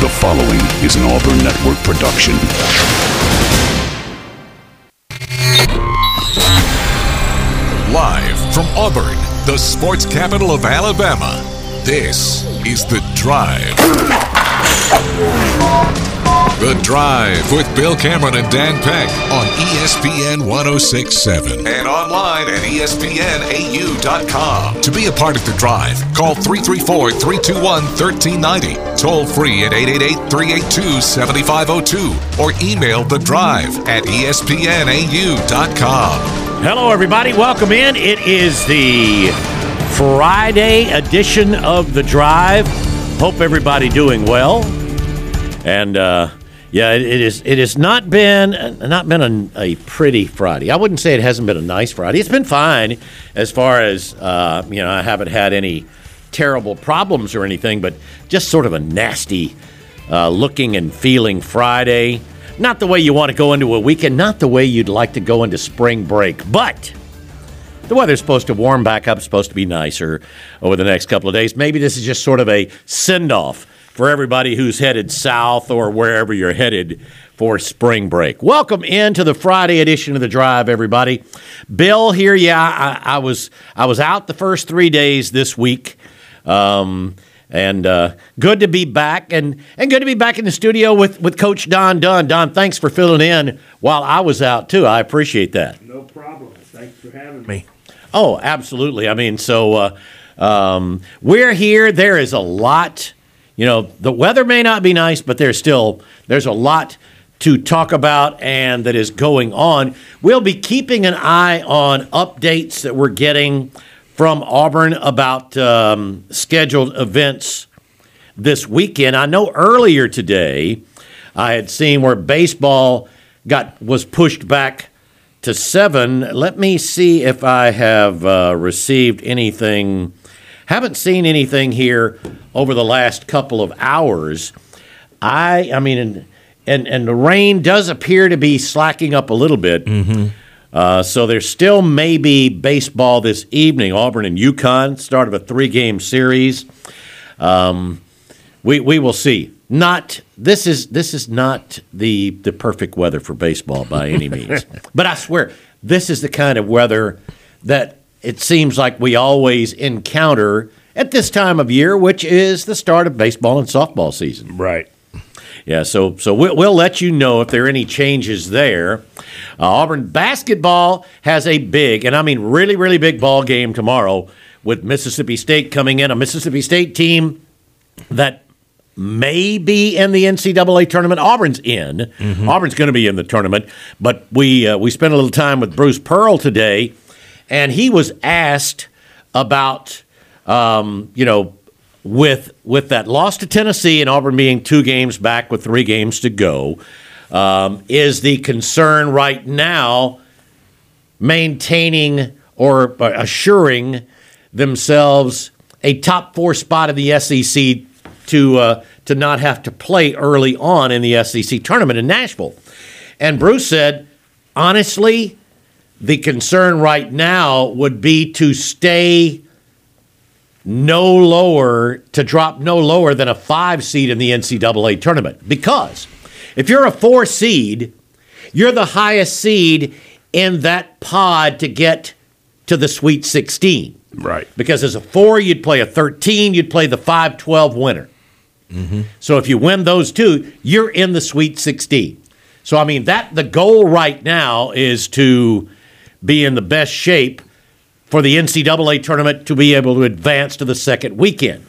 The following is an Auburn Network production. Live from Auburn, the sports capital of Alabama, this is The Drive. The Drive with Bill Cameron and Dan Peck on ESPN 1067 and online at ESPNAU.com. To be a part of The Drive, call 334 321 1390, toll free at 888 382 7502, or email The Drive at ESPNAU.com. Hello, everybody. Welcome in. It is the Friday edition of the Drive. Hope everybody doing well. And uh, yeah, it, it is. It has not been not been a, a pretty Friday. I wouldn't say it hasn't been a nice Friday. It's been fine as far as uh, you know. I haven't had any terrible problems or anything, but just sort of a nasty uh, looking and feeling Friday. Not the way you want to go into a weekend, not the way you'd like to go into spring break, but the weather's supposed to warm back up, supposed to be nicer over the next couple of days. Maybe this is just sort of a send off for everybody who's headed south or wherever you're headed for spring break. Welcome into the Friday edition of the Drive, everybody. Bill here. Yeah, I, I was I was out the first three days this week. Um, and uh, good to be back, and, and good to be back in the studio with, with Coach Don Dunn. Don, thanks for filling in while I was out too. I appreciate that. No problem. Thanks for having me. Oh, absolutely. I mean, so uh, um, we're here. There is a lot. You know, the weather may not be nice, but there's still there's a lot to talk about and that is going on. We'll be keeping an eye on updates that we're getting from Auburn about um, scheduled events this weekend. I know earlier today I had seen where baseball got was pushed back to seven. Let me see if I have uh, received anything. Haven't seen anything here over the last couple of hours. I, I mean, and and, and the rain does appear to be slacking up a little bit. Uh, so there's still maybe baseball this evening. Auburn and UConn start of a three-game series. Um, we we will see. Not this is this is not the the perfect weather for baseball by any means. but I swear this is the kind of weather that it seems like we always encounter at this time of year, which is the start of baseball and softball season. Right. Yeah, so so we'll, we'll let you know if there are any changes there. Uh, Auburn basketball has a big, and I mean really, really big ball game tomorrow with Mississippi State coming in. A Mississippi State team that may be in the NCAA tournament. Auburn's in. Auburn's going to be in the tournament. But we uh, we spent a little time with Bruce Pearl today, and he was asked about um, you know with with that loss to Tennessee and Auburn being two games back with three games to go. Um, is the concern right now maintaining or assuring themselves a top four spot in the SEC to uh, to not have to play early on in the SEC tournament in Nashville. And Bruce said, honestly, the concern right now would be to stay no lower to drop no lower than a five seed in the NCAA tournament because if you're a four seed, you're the highest seed in that pod to get to the Sweet 16. Right. Because as a four, you'd play a 13, you'd play the 5 12 winner. Mm-hmm. So if you win those two, you're in the Sweet 16. So, I mean, that the goal right now is to be in the best shape for the NCAA tournament to be able to advance to the second weekend.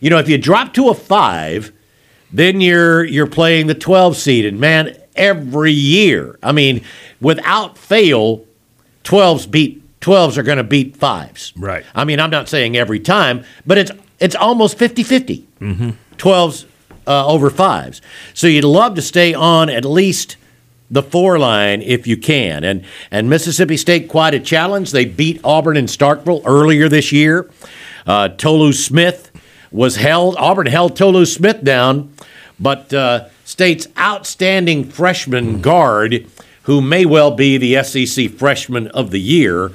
You know, if you drop to a five, then you're you're playing the 12 seed, and man, every year, I mean, without fail, 12s beat 12s are going to beat fives. Right. I mean, I'm not saying every time, but it's it's almost 50-50. 12s uh, over fives. So you'd love to stay on at least the four line if you can. And and Mississippi State quite a challenge. They beat Auburn in Starkville earlier this year. Uh, Tolu Smith was held. Auburn held Tolu Smith down, but uh, State's outstanding freshman guard, who may well be the SEC Freshman of the Year,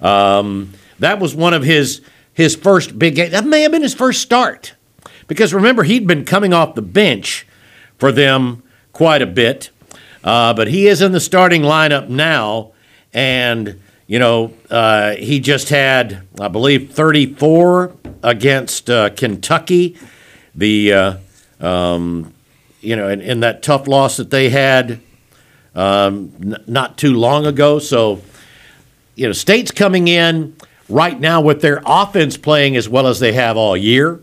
um, that was one of his his first big game. That may have been his first start because remember, he'd been coming off the bench for them quite a bit, uh, but he is in the starting lineup now. And, you know, uh, he just had, I believe, 34 against uh, Kentucky. The, uh, um, you know, in, in, that tough loss that they had um, n- not too long ago. So, you know, State's coming in right now with their offense playing as well as they have all year.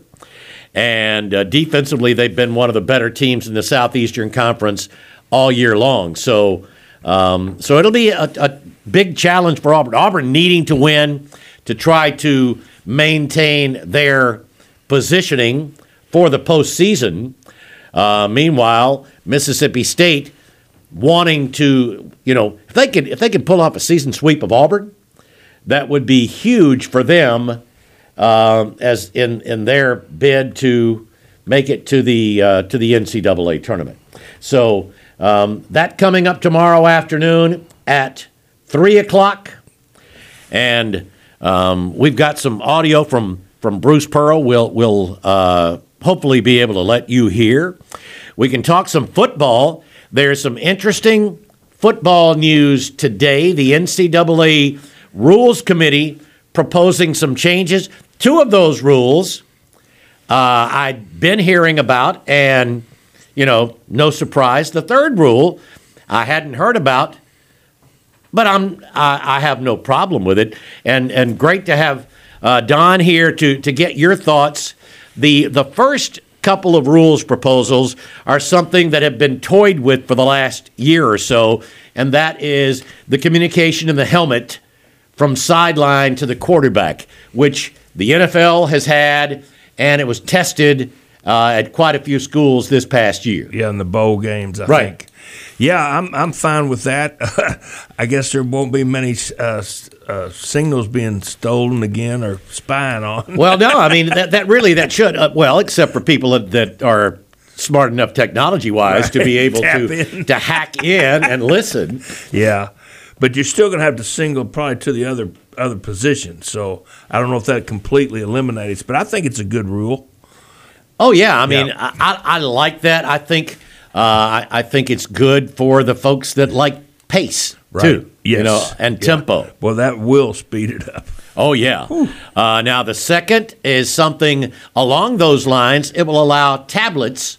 And uh, defensively, they've been one of the better teams in the Southeastern Conference all year long. So, um, so it'll be a, a, big challenge for Auburn. Auburn needing to win to try to maintain their positioning for the postseason. Uh, meanwhile, Mississippi State wanting to, you know, if they could if they could pull off a season sweep of Auburn, that would be huge for them uh, as in in their bid to make it to the uh, to the NCAA tournament. So um, that coming up tomorrow afternoon at three o'clock, and um, we've got some audio from from Bruce Pearl. We'll we'll uh, hopefully be able to let you hear. We can talk some football. There's some interesting football news today. The NCAA Rules Committee proposing some changes. Two of those rules uh, I'd been hearing about, and you know, no surprise. The third rule I hadn't heard about, but I'm I, I have no problem with it, and and great to have uh, Don here to to get your thoughts. The the first couple of rules proposals are something that have been toyed with for the last year or so, and that is the communication in the helmet from sideline to the quarterback, which the NFL has had, and it was tested uh, at quite a few schools this past year. Yeah, in the bowl games, I right. think. Yeah, I'm I'm fine with that. I guess there won't be many uh, uh, signals being stolen again or spying on. well, no, I mean that that really that should uh, well, except for people that, are smart enough technology wise right. to be able to to hack in and listen. Yeah, but you're still going to have to single probably to the other other position. So I don't know if that completely eliminates, but I think it's a good rule. Oh yeah, I mean yeah. I, I like that. I think uh, I, I, think it's good for the folks that like pace right. too. Yes. You know, and yeah. tempo. Well, that will speed it up. Oh yeah. Uh, now the second is something along those lines. It will allow tablets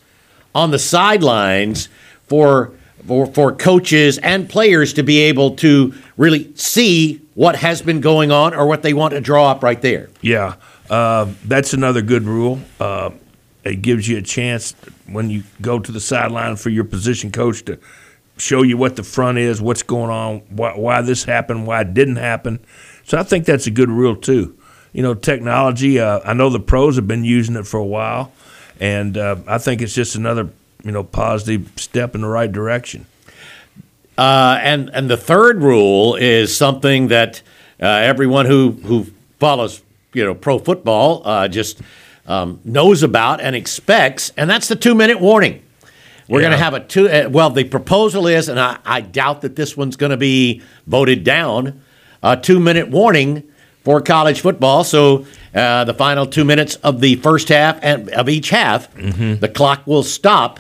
on the sidelines for for, for coaches and players to be able to really see what has been going on or what they want to draw up right there. Yeah, uh, that's another good rule. Uh, it gives you a chance when you go to the sideline for your position coach to show you what the front is, what's going on, why, why this happened, why it didn't happen. So I think that's a good rule too. You know, technology. Uh, I know the pros have been using it for a while, and uh, I think it's just another you know positive step in the right direction. Uh, and and the third rule is something that uh, everyone who who follows you know pro football uh, just um, knows about and expects, and that's the two minute warning. We're yeah. going to have a two. Uh, well, the proposal is, and I, I doubt that this one's going to be voted down. A two minute warning for college football. So uh, the final two minutes of the first half and of each half, mm-hmm. the clock will stop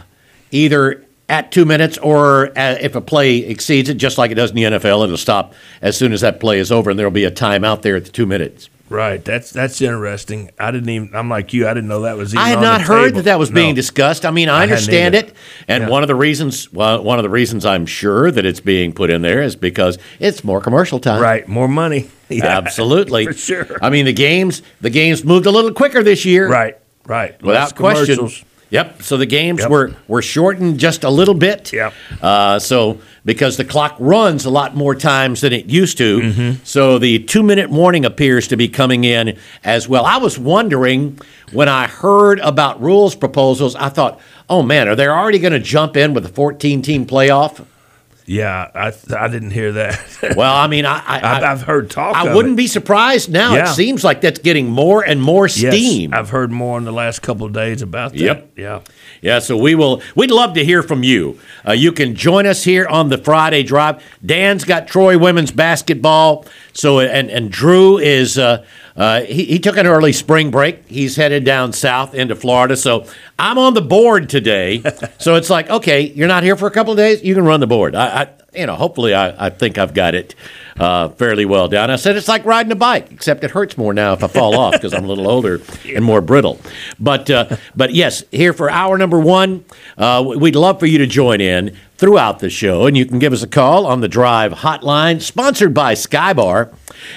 either at two minutes or uh, if a play exceeds it, just like it does in the NFL, it'll stop as soon as that play is over, and there'll be a timeout there at the two minutes. Right. That's that's interesting. I didn't even. I'm like you. I didn't know that was. I had not heard table. that that was no. being discussed. I mean, I, I understand it, and yeah. one of the reasons, well, one of the reasons I'm sure that it's being put in there is because it's more commercial time. Right. More money. Yeah, Absolutely. For sure. I mean, the games the games moved a little quicker this year. Right. Right. Without question. Yep. So the games yep. were, were shortened just a little bit. Yep. Uh, so because the clock runs a lot more times than it used to, mm-hmm. so the two minute warning appears to be coming in as well. I was wondering when I heard about rules proposals, I thought, oh man, are they already going to jump in with a 14 team playoff? Yeah, I I didn't hear that. well, I mean, I, I have heard talk. I wouldn't it. be surprised now. Yeah. It seems like that's getting more and more steam. Yes, I've heard more in the last couple of days about that. Yep. Yeah. Yeah. So we will. We'd love to hear from you. Uh, you can join us here on the Friday Drive. Dan's got Troy women's basketball So and and Drew is uh, uh, he, he took an early spring break. He's headed down south into Florida. So I'm on the board today. so it's like, okay, you're not here for a couple of days. You can run the board. I, I you know, hopefully I, I think I've got it uh, fairly well down. I said it's like riding a bike, except it hurts more now if I fall off because I'm a little older and more brittle. But uh, but yes, here for hour number one, uh, we'd love for you to join in throughout the show, and you can give us a call on the Drive Hotline, sponsored by Skybar,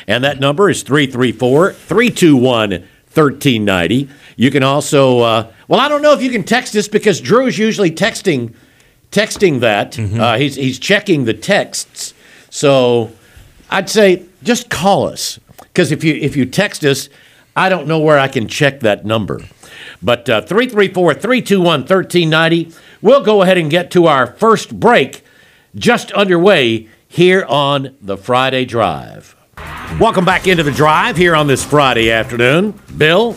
and that number is 334 321 1390. You can also, uh, well, I don't know if you can text us because Drew's usually texting texting that. Uh, he's he's checking the texts. So I'd say just call us because if you if you text us, I don't know where I can check that number. But uh, 334 321 1390. We'll go ahead and get to our first break just underway here on the Friday Drive. Welcome back into the drive here on this Friday afternoon. Bill,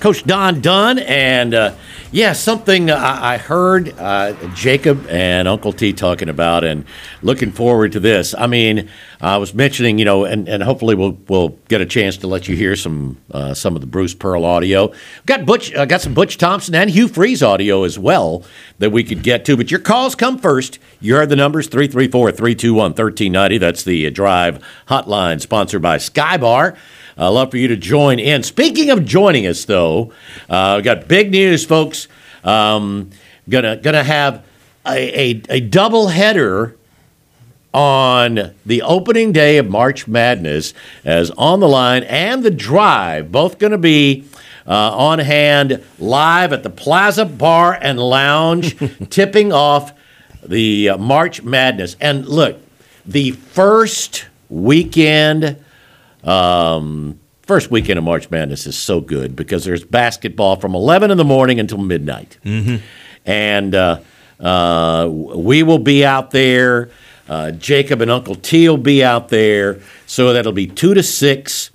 Coach Don Dunn, and uh, yeah, something I, I heard uh, Jacob and Uncle T talking about, and looking forward to this. I mean, I was mentioning, you know, and, and hopefully we'll we'll get a chance to let you hear some uh, some of the Bruce Pearl audio. Got Butch, uh, got some Butch Thompson and Hugh Freeze audio as well that we could get to. But your calls come first. You heard the numbers 334 321 1390. That's the Drive hotline sponsored by Skybar. I'd love for you to join in. Speaking of joining us, though, uh, we got big news, folks. Um, gonna gonna have a, a, a double header on the opening day of March Madness as On the Line and The Drive, both going to be uh, on hand live at the Plaza Bar and Lounge, tipping off the uh, March Madness. And look, the first weekend um, first weekend of March Madness is so good because there's basketball from 11 in the morning until midnight. Mm-hmm. And uh, uh, we will be out there. Uh, Jacob and Uncle T will be out there. So that'll be 2 to 6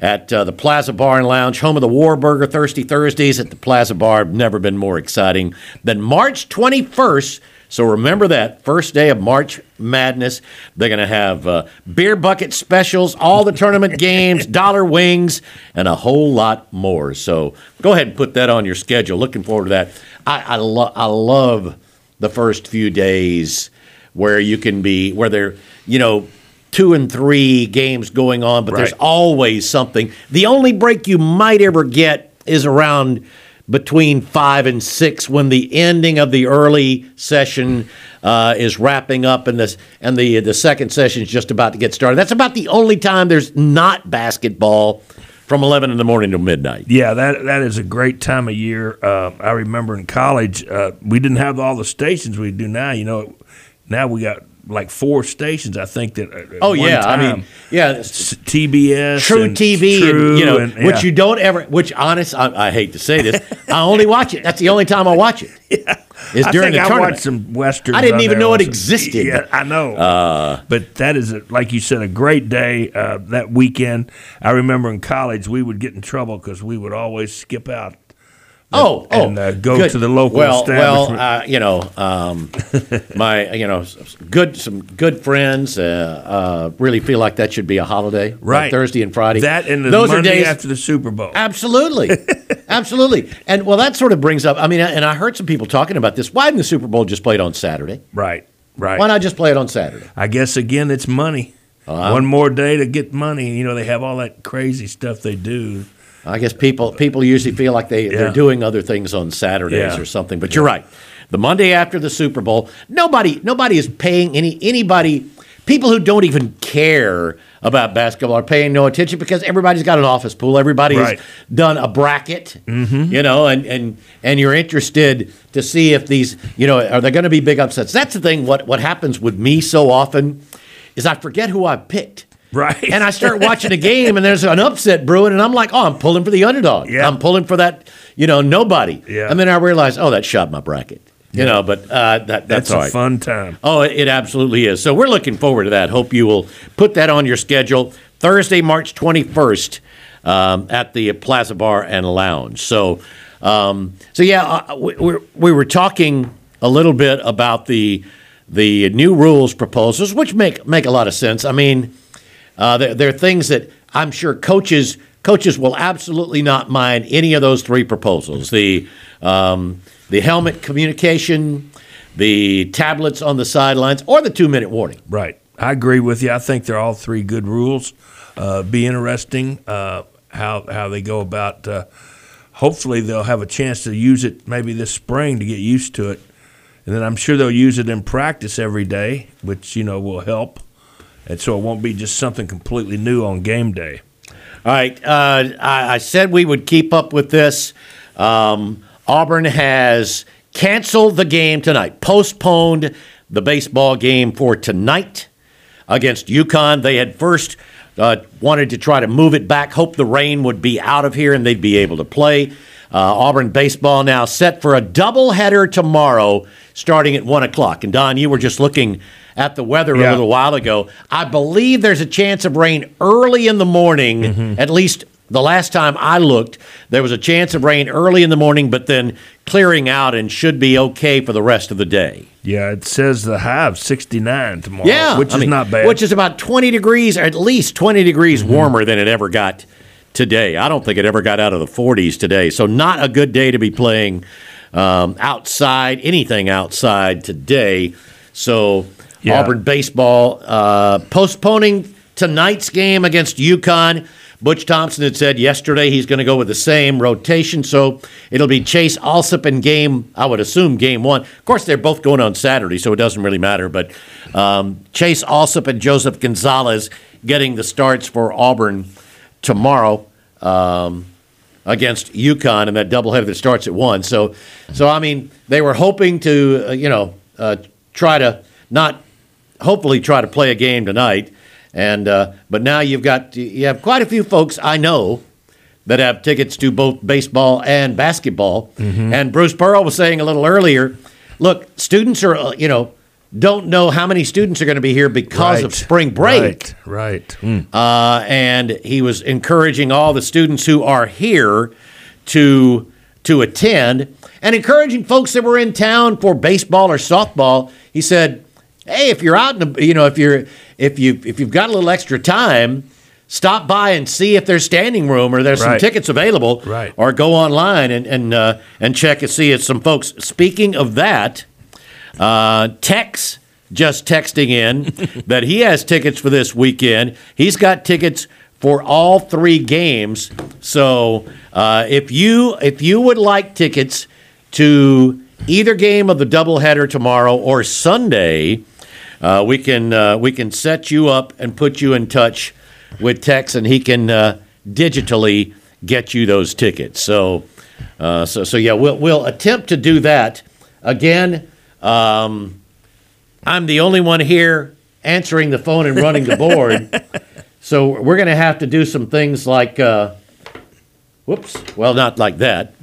at uh, the Plaza Bar and Lounge, home of the Warburger Thirsty Thursdays at the Plaza Bar. Never been more exciting than March 21st. So remember that first day of March Madness, they're going to have uh, beer bucket specials, all the tournament games, dollar wings, and a whole lot more. So go ahead and put that on your schedule. Looking forward to that. I I, lo- I love the first few days where you can be where they're you know two and three games going on, but there's always something. The only break you might ever get is around between five and six when the ending of the early session uh, is wrapping up and this and the the second session is just about to get started. That's about the only time there's not basketball from 11 in the morning till midnight. Yeah, that that is a great time of year. Uh, I remember in college, uh, we didn't have all the stations we do now. You know, now we got like four stations. I think that. at Oh yeah, I mean, yeah, TBS, truTV, True and, you know, and- which you don't ever. Which honest, I, I hate to say this, I only watch it. That's the only time I watch it. it. Is I during the I tournament. watched some westerns. I didn't even know it existed. Yeah, I know. Uh, but that is, a, like you said, a great day. Uh, that weekend, I remember in college we would get in trouble because we would always skip out. Oh, oh, and, uh, go good. to the local well, establishment. Well, uh, you know, um, my, you know, good, some good friends. Uh, uh, really feel like that should be a holiday, like Right. Thursday and Friday. That and the those Monday are days. after the Super Bowl. Absolutely, absolutely. And well, that sort of brings up. I mean, and I heard some people talking about this. Why didn't the Super Bowl just play it on Saturday? Right, right. Why not just play it on Saturday? I guess again, it's money. Uh-huh. One more day to get money. You know, they have all that crazy stuff they do. I guess people people usually feel like they, they're doing other things on Saturdays Yeah. or something. But you're right. The Monday after the Super Bowl, nobody nobody is paying any anybody people who don't even care about basketball are paying no attention because everybody's got an office pool. Everybody's Right. done a bracket, mm-hmm. you know, and, and and you're interested to see if these, you know, are there going to be big upsets? That's the thing. What what happens with me so often is I forget who I picked. Right. And I start watching a game and there's an upset brewing and I'm like, oh, I'm pulling for the underdog. Yeah. I'm pulling for that, you know, nobody. Yeah. And then I realize, oh, that shot my bracket. You know, but uh, that, that's, That's a right. fun time. Oh, it it absolutely is. So we're looking forward to that. Hope you will put that on your schedule. Thursday, March 21st um, at the Plaza Bar and Lounge. So, um, so yeah, uh, we, we, we were talking a little bit about the the new rules proposals, which make make a lot of sense. I mean, uh, there, there are things that I'm sure coaches coaches will absolutely not mind any of those three proposals. The um, the helmet communication, the tablets on the sidelines, or the two minute warning. Right. I agree with you. I think they're all three good rules. Uh, be interesting uh, how how they go about. Uh, hopefully, they'll have a chance to use it maybe this spring to get used to it, and then I'm sure they'll use it in practice every day, which you know will help, and so it won't be just something completely new on game day. All right. Uh, I, I, said we would keep up with this. Um, Auburn has canceled the game tonight, postponed the baseball game for tonight against UConn. They had first uh, wanted to try to move it back, hope the rain would be out of here and they'd be able to play. Uh, Auburn baseball now set for a doubleheader tomorrow starting at 1 o'clock. And Don, you were just looking at the weather yeah. a little while ago. I believe there's a chance of rain early in the morning, mm-hmm. at least the last time I looked, there was a chance of rain early in the morning, but then clearing out and should be okay for the rest of the day. Yeah, it says the high of 69 tomorrow, yeah, which I is mean, not bad. Which is about 20 degrees, or at least 20 degrees mm-hmm. warmer than it ever got today. I don't think it ever got out of the 40s today. So, not a good day to be playing um, outside, anything outside today. So, yeah. Auburn baseball uh, postponing tonight's game against UConn. Butch Thompson had said yesterday he's going to go with the same rotation, so it'll be Chase Allsup in game, I would assume, game one. Of course, they're both going on Saturday, so it doesn't really matter, but um, Chase Allsup and Joseph Gonzalez getting the starts for Auburn tomorrow. Um, against UConn and that doubleheader that starts at one. So, so I mean, they were hoping to, uh, you know, uh, try to not hopefully try to play a game tonight. And uh, but now you've got you have quite a few folks I know that have tickets to both baseball and basketball. Mm-hmm. And Bruce Pearl was saying a little earlier, look, students are uh, you know don't know how many students are going to be here because right. of spring break. Right, right. Mm. Uh, and he was encouraging all the students who are here to to attend, and encouraging folks that were in town for baseball or softball. He said, hey, if you're out in the, you know, if you're if you if you've got a little extra time, stop by and see if there's standing room or there's some tickets available. Right. Or go online and and uh, and check and see if some folks. Speaking of that, uh, Tex just texting in that he has tickets for this weekend. He's got tickets for all three games. So uh, if you if you would like tickets to either game of the doubleheader tomorrow or Sunday uh, we can uh, we can set you up and put you in touch with Tex, and he can uh, digitally get you those tickets. So, uh, so so yeah, we'll we'll attempt to do that again. Um, I'm the only one here answering the phone and running the board, so we're going to have to do some things like, uh, whoops, well, not like that.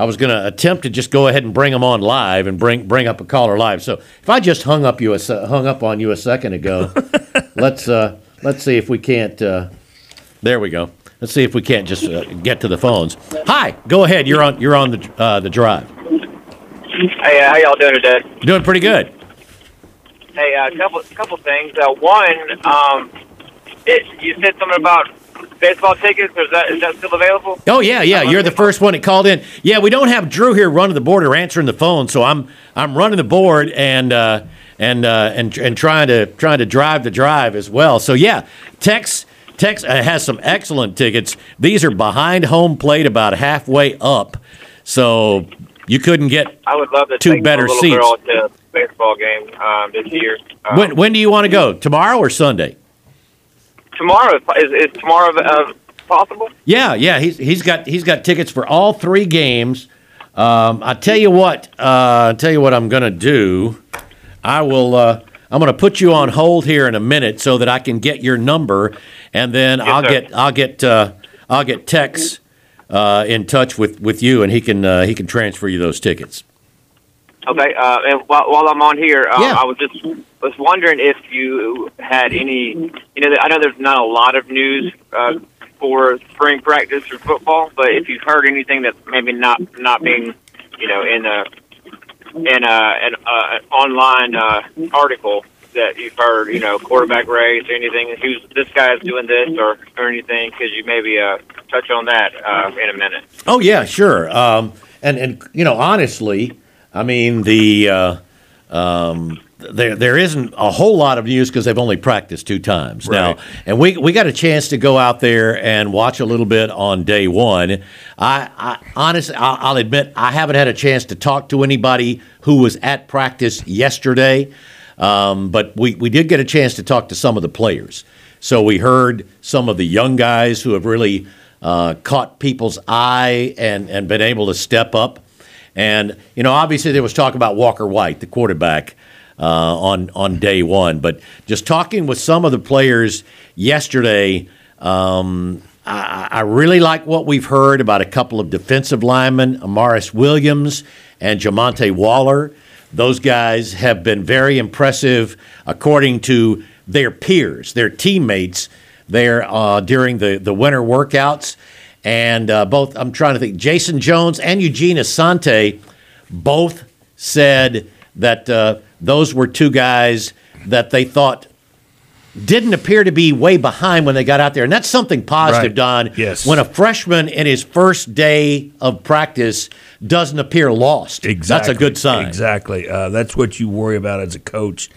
I was going to attempt to just go ahead and bring them on live and bring bring up a caller live. So if I just hung up you a, hung up on you a second ago, let's uh, let's see if we can't. Uh, there we go. Let's see if we can't just uh, get to the phones. Hi, go ahead. You're on you're on the uh, the drive. Hey, how y'all doing today? Doing pretty good. Hey, a uh, couple couple things. Uh, one, um, it, you said something about baseball tickets? Is that is that still available? Oh yeah, yeah. You're the first one that called in. Yeah, we don't have Drew here running the board or answering the phone, so I'm I'm running the board and uh, and uh, and and trying to trying to drive the drive as well. So yeah, Tex Tex uh, has some excellent tickets. These are behind home plate, about halfway up, so you couldn't get I would love to two better seats. Girl to baseball game um, this year. Um, when when do you want to go? Tomorrow or Sunday? Tomorrow. Is, is tomorrow uh, possible? Yeah, yeah. He's he's got he's got tickets for all three games. Um, I tell you what. Uh, I tell you what. I'm going to do. I will. Uh, I'm going to put you on hold here in a minute so that I can get your number, and then yes, I'll sir. get I'll get uh, I'll get Tex uh, in touch with, with you, and he can uh, he can transfer you those tickets. Okay, uh, and while, while I'm on here, um, yeah. I was just was wondering if you had any. You know, I know there's not a lot of news uh, for spring practice for football, but if you've heard anything that's maybe not not being, you know, in a in a, an uh, online uh, article that you've heard, you know, quarterback race or anything? Who's this guy's doing this or or anything? Could you maybe uh, touch on that uh, in a minute? Oh yeah, sure. Um, and and you know, honestly, I mean the uh, um, there there isn't a whole lot of news because they've only practiced two times Right. now, and we we got a chance to go out there and watch a little bit on day one. I, I honestly, I'll, I'll admit, I haven't had a chance to talk to anybody who was at practice yesterday, um, but we we did get a chance to talk to some of the players. So we heard some of the young guys who have really uh, caught people's eye and and been able to step up. And you know, obviously there was talk about Walker White, the quarterback, uh, on on day one. But just talking with some of the players yesterday, um, I, I really like what we've heard about a couple of defensive linemen, Amaris Williams and Jamonte Waller. Those guys have been very impressive, according to their peers, their teammates, there uh, during the the winter workouts. And uh, both, I'm trying to think, Jason Jones and Eugene Asante both said that uh, those were two guys that they thought didn't appear to be way behind when they got out there. And that's something positive, Right. Don. Yes. When a freshman in his first day of practice doesn't appear lost, Exactly. that's a good sign. Exactly. Uh, that's what you worry about as a coach.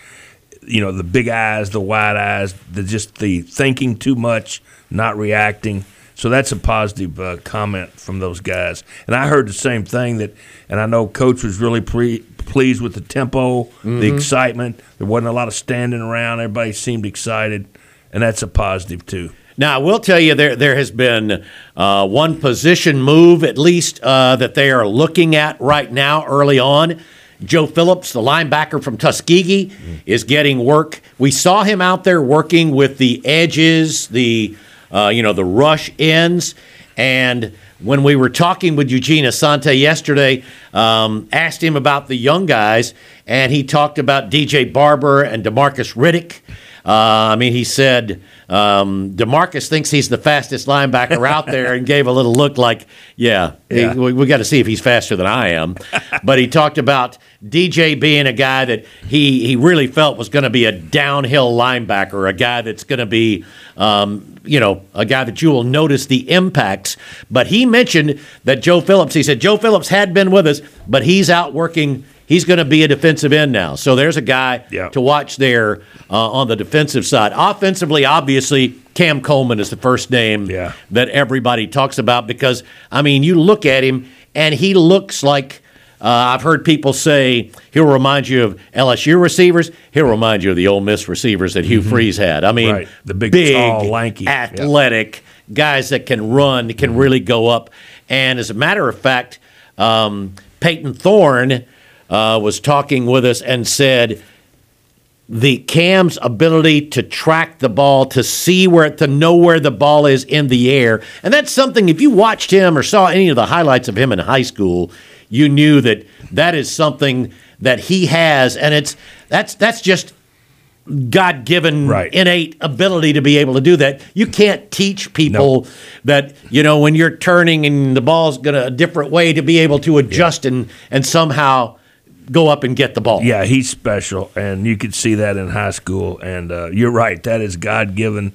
You know, the big eyes, the wide eyes, the just the thinking too much, not reacting. So that's a positive uh, comment from those guys. And I heard the same thing that, and I know coach was really pre- pleased with the tempo, Mm-hmm. the excitement. There wasn't a lot of standing around. Everybody seemed excited, and that's a positive too. Now, I will tell you there there has been uh, one position move at least uh, that they are looking at right now early on. Joe Phillips, the linebacker from Tuskegee, is getting work. We saw him out there working with the edges, the uh, you know the rush ends, and when we were talking with Eugene Asante yesterday, um, asked him about the young guys, and he talked about DJ Barber and Demarcus Riddick. Uh, I mean, he said um, Demarcus thinks he's the fastest linebacker out there, and gave a little look like, "Yeah, Yeah. we, we got to see if he's faster than I am." but he talked about DJ being a guy that he he really felt was going to be a downhill linebacker, a guy that's going to be, um, you know, a guy that you will notice the impacts. But he mentioned that Joe Phillips. He said Joe Phillips had been with us, but he's out working. He's going to be a defensive end now. So there's a guy Yeah. to watch there uh, on the defensive side. Offensively, obviously, Cam Coleman is the first name Yeah. that everybody talks about because, I mean, you look at him and he looks like. Uh, I've heard people say he'll remind you of LSU receivers. He'll remind you of the Ole Miss receivers that Hugh Freeze had. I mean, Mm-hmm. Right. The big, tall, lanky. Yeah. athletic guys that can run, can really go up. And as a matter of fact, um, Payton Thorne uh, was talking with us and said the Cam's ability to track the ball, to see where, to know where the ball is in the air, and that's something. If you watched him or saw any of the highlights of him in high school, you knew that that is something that he has, and it's that's that's just God given Right. innate ability to be able to do that. You can't teach people that, you know, when you're turning and the ball's going a different way to be able to adjust and, and somehow go up and get the ball. Yeah, he's special, and you could see that in high school. And uh, you're right; that is God given.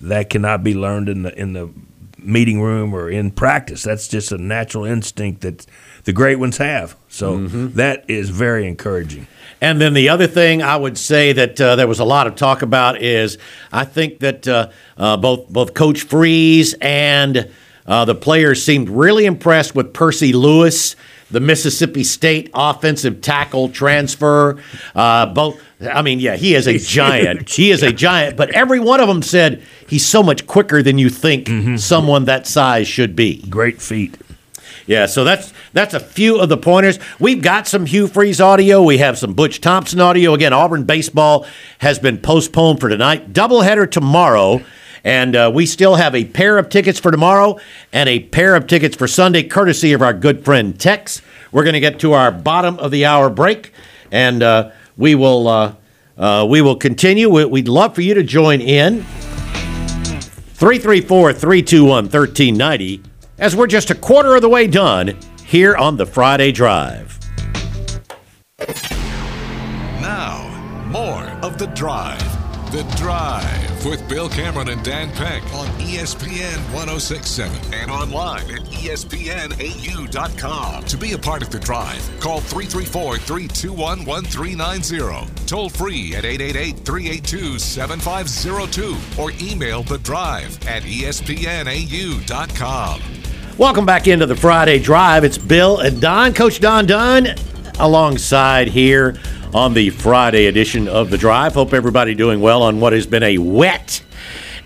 That cannot be learned in the in the meeting room or in practice. That's just a natural instinct that the great ones have. So that is very encouraging. And then the other thing I would say that uh, there was a lot of talk about is I think that uh, uh, both both Coach Freeze and uh, the players seemed really impressed with Percy Lewis, the Mississippi State offensive tackle transfer. Uh, both, I mean, yeah, he is a giant. He is a giant. But every one of them said he's so much quicker than you think someone that size should be. Great feat. Yeah, so that's that's a few of the pointers. We've got some Hugh Freeze audio. We have some Butch Thompson audio. Again, Auburn baseball has been postponed for tonight. Doubleheader tomorrow, and uh, we still have a pair of tickets for tomorrow and a pair of tickets for Sunday, courtesy of our good friend Tex. We're going to get to our bottom of the hour break, and uh, we will uh, uh, we will continue. We- We'd love for you to join in. 334 321 1390 as we're just a quarter of the way done here on the Friday Drive. Now, more of The Drive. The Drive with Bill Cameron and Dan Peck on ESPN 1067 and online at ESPNAU.com. To be a part of The Drive, call 334 321 1390. Toll free at 888 382 7502 or email The Drive at ESPNAU.com. Welcome back into the Friday Drive. It's Bill and Don, Coach Don Dunn, alongside here on the Friday edition of the Drive. Hope everybody doing well on what has been a wet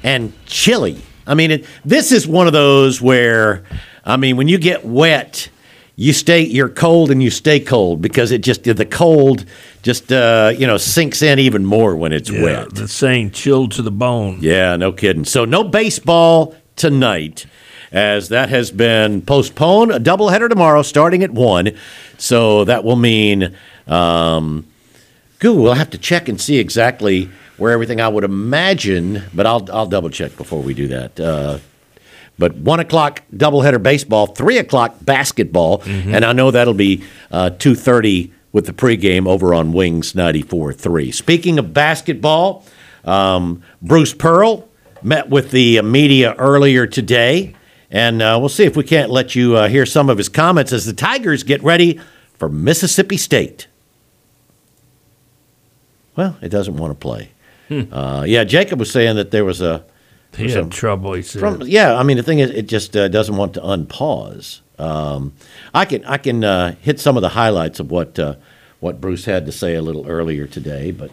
and chilly. I mean, it, this is one of those where, I mean, when you get wet, you stay, you're cold and you stay cold because it just the cold just uh, you know sinks in even more when it's Yeah, wet. the saying "chilled to the bone." Yeah, no kidding. So no baseball tonight, as that has been postponed. A doubleheader tomorrow, starting at one. So that will mean, um, Google. We'll have to check and see exactly where everything. I would imagine, but I'll I'll double check before we do that. Uh, but one o'clock doubleheader baseball, three o'clock basketball, and I know that'll be uh, two thirty with the pregame over on Wings ninety four three. Speaking of basketball, um, Bruce Pearl met with the media earlier today, and uh, we'll see if we can't let you uh, hear some of his comments as the Tigers get ready for Mississippi State. Well, it doesn't want to play. Uh, yeah, Jacob was saying that there was a He had trouble. He said. from yeah, I mean the thing is, it just uh, doesn't want to unpause. Um, I can I can uh, hit some of the highlights of what uh, what Bruce had to say a little earlier today, but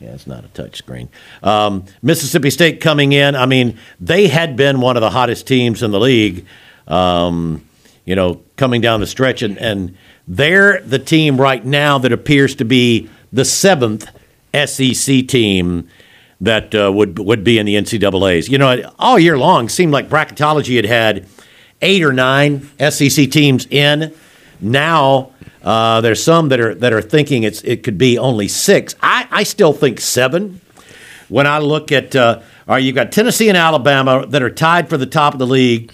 yeah, it's not a touch screen. Um, Mississippi State coming in. I mean, they had been one of the hottest teams in the league. Um, you know, coming down the stretch, and, and they're the team right now that appears to be the seventh SEC team that uh, would would be in the NCAA's. You know, all year long seemed like bracketology had had eight or nine SEC teams in. Now uh, there's some that are that are thinking it's it could be only six. I, I still think seven. When I look at, uh, all right, you've got Tennessee and Alabama that are tied for the top of the league.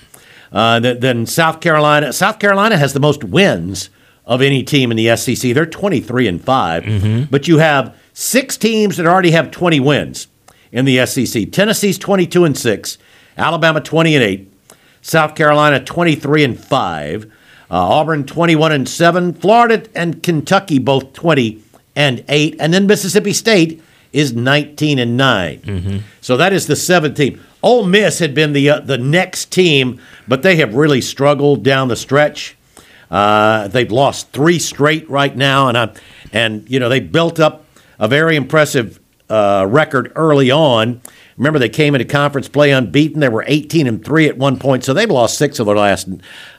Uh, then South Carolina. South Carolina has the most wins of any team in the SEC. They're 23 and 5. But you have six teams that already have 20 wins in the SEC. Tennessee's 22 and 6, Alabama 20 and 8, South Carolina 23 and 5, uh, Auburn 21 and 7, Florida and Kentucky both 20 and 8, and then Mississippi State is 19 and 9. So that is the seventh team. Ole Miss had been the uh, the next team, but they have really struggled down the stretch. Uh, they've lost three straight right now, and I, and you know they built up a very impressive uh, record early on. Remember, they came into conference play unbeaten. They were 18 and three at one point, so they've lost six of their last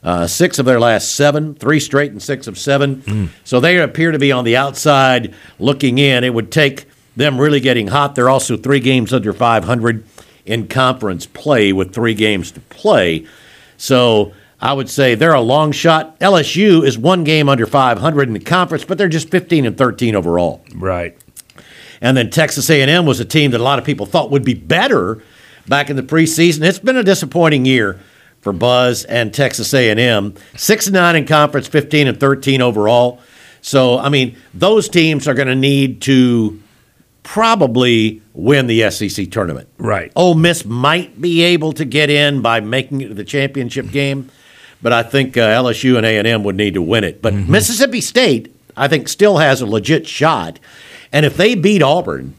uh, six of their last seven, three straight and six of seven. So they appear to be on the outside looking in. It would take them really getting hot. They're also three games under 500 in conference play with three games to play. So I would say they're a long shot. LSU is one game under 500 in the conference, but they're just 15 and 13 overall. right. And then Texas A&M was a team that a lot of people thought would be better back in the preseason. It's been a disappointing year for Buzz and Texas A&M. Six and nine in conference, 15 and 13 overall. So I mean, those teams are going to need to probably win the SEC tournament. Right. Ole Miss might be able to get in by making it to the championship game, but I think uh, LSU and A and M would need to win it. But Mississippi State, I think, still has a legit shot, and if they beat Auburn,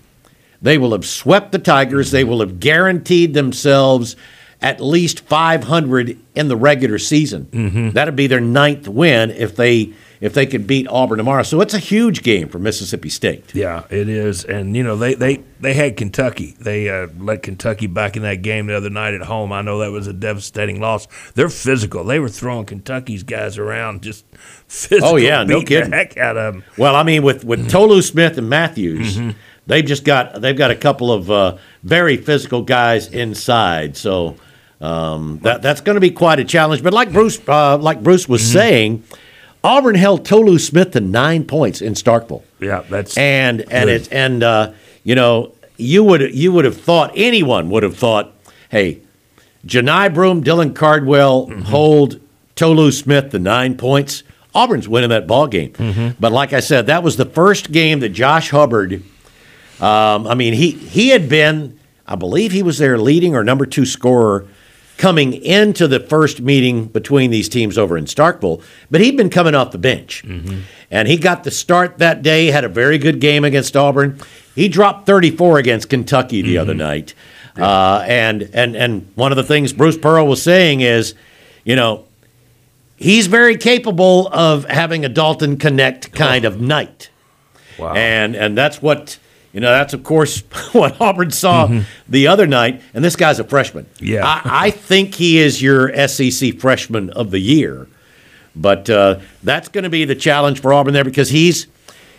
they will have swept the Tigers. They will have guaranteed themselves at least 500 in the regular season. Mm-hmm. That'd be their ninth win if they if they could beat Auburn tomorrow. So it's a huge game for Mississippi State. Yeah, it is, and you know they they they had Kentucky. They uh, let Kentucky back in that game the other night at home. I know that was a devastating loss. They're physical. They were throwing Kentucky's guys around, just physical. Oh, yeah, no kidding. Heck out of them. Well, I mean, with with Tolu Smith and Matthews, they've just got they've got a couple of uh, very physical guys inside. So um, that that's going to be quite a challenge. But like Bruce uh, like Bruce was saying, Auburn held Tolu Smith to nine points in Starkville, Yeah, that's and and it's and uh, you know you would you would have thought anyone would have thought, hey, Johni Broome, Dylan Cardwell hold Tolu Smith to nine points. Auburn's winning that ball game. But like I said, that was the first game that Josh Hubbard Um, I mean, he he had been, I believe, he was their leading or number two scorer coming into the first meeting between these teams over in Starkville, but he'd been coming off the bench. Mm-hmm. And he got the start that day, had a very good game against Auburn. He dropped 34 against Kentucky the mm-hmm. other night. Uh, and, and, and one of the things Bruce Pearl was saying is, you know, he's very capable of having a Dalton Knecht kind oh. of night. Wow. And, and that's what you know, that's of course what Auburn saw mm-hmm. the other night. And this guy's a freshman. Yeah, I, I think he is your SEC freshman of the year. But uh, that's going to be the challenge for Auburn there because he's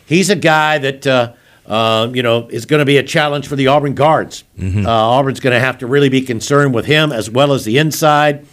he's a guy that uh, uh, you know is going to be a challenge for the Auburn guards. Mm-hmm. Uh, Auburn's going to have to really be concerned with him as well as the inside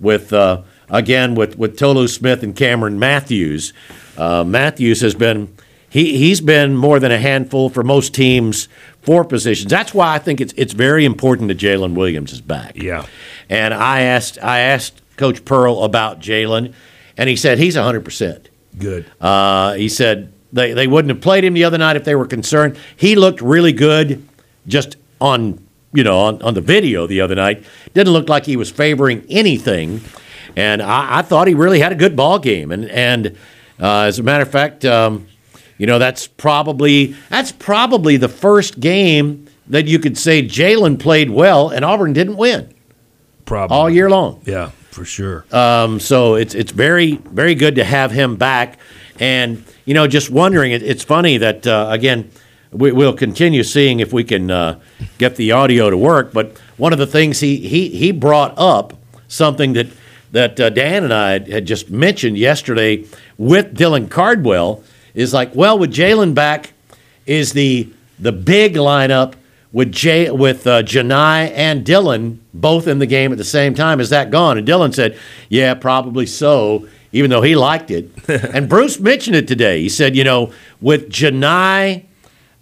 with uh, again with with Tolu Smith and Cameron Matthews. Uh, Matthews has been he he's been more than a handful for most teams for positions. That's why I think it's it's very important that Jaylin Williams is back. Yeah. And I asked I asked Coach Pearl about Jaylin, and he said he's hundred percent. Good. Uh, he said they, they wouldn't have played him the other night if they were concerned. He looked really good just on you know on, on the video the other night. Didn't look like he was favoring anything. And I, I thought he really had a good ball game. And and uh, as a matter of fact, um, you know, that's probably that's probably the first game that you could say Jaylin played well and Auburn didn't win. Probably all year long. Yeah, for sure. Um, so it's it's very very good to have him back, and you know, just wondering. It, it's funny that uh, again. We, will continue seeing if we can uh, get the audio to work. But one of the things he, he, he brought up something that that uh, Dan and I had just mentioned yesterday with Dylan Cardwell is like, well, with Jaylin back, is the the big lineup with Jay with uh, Johni and Dylan both in the game at the same time. Is that gone? And Dylan said, yeah, probably so. Even though he liked it, and Bruce mentioned it today. He said, you know, with Johni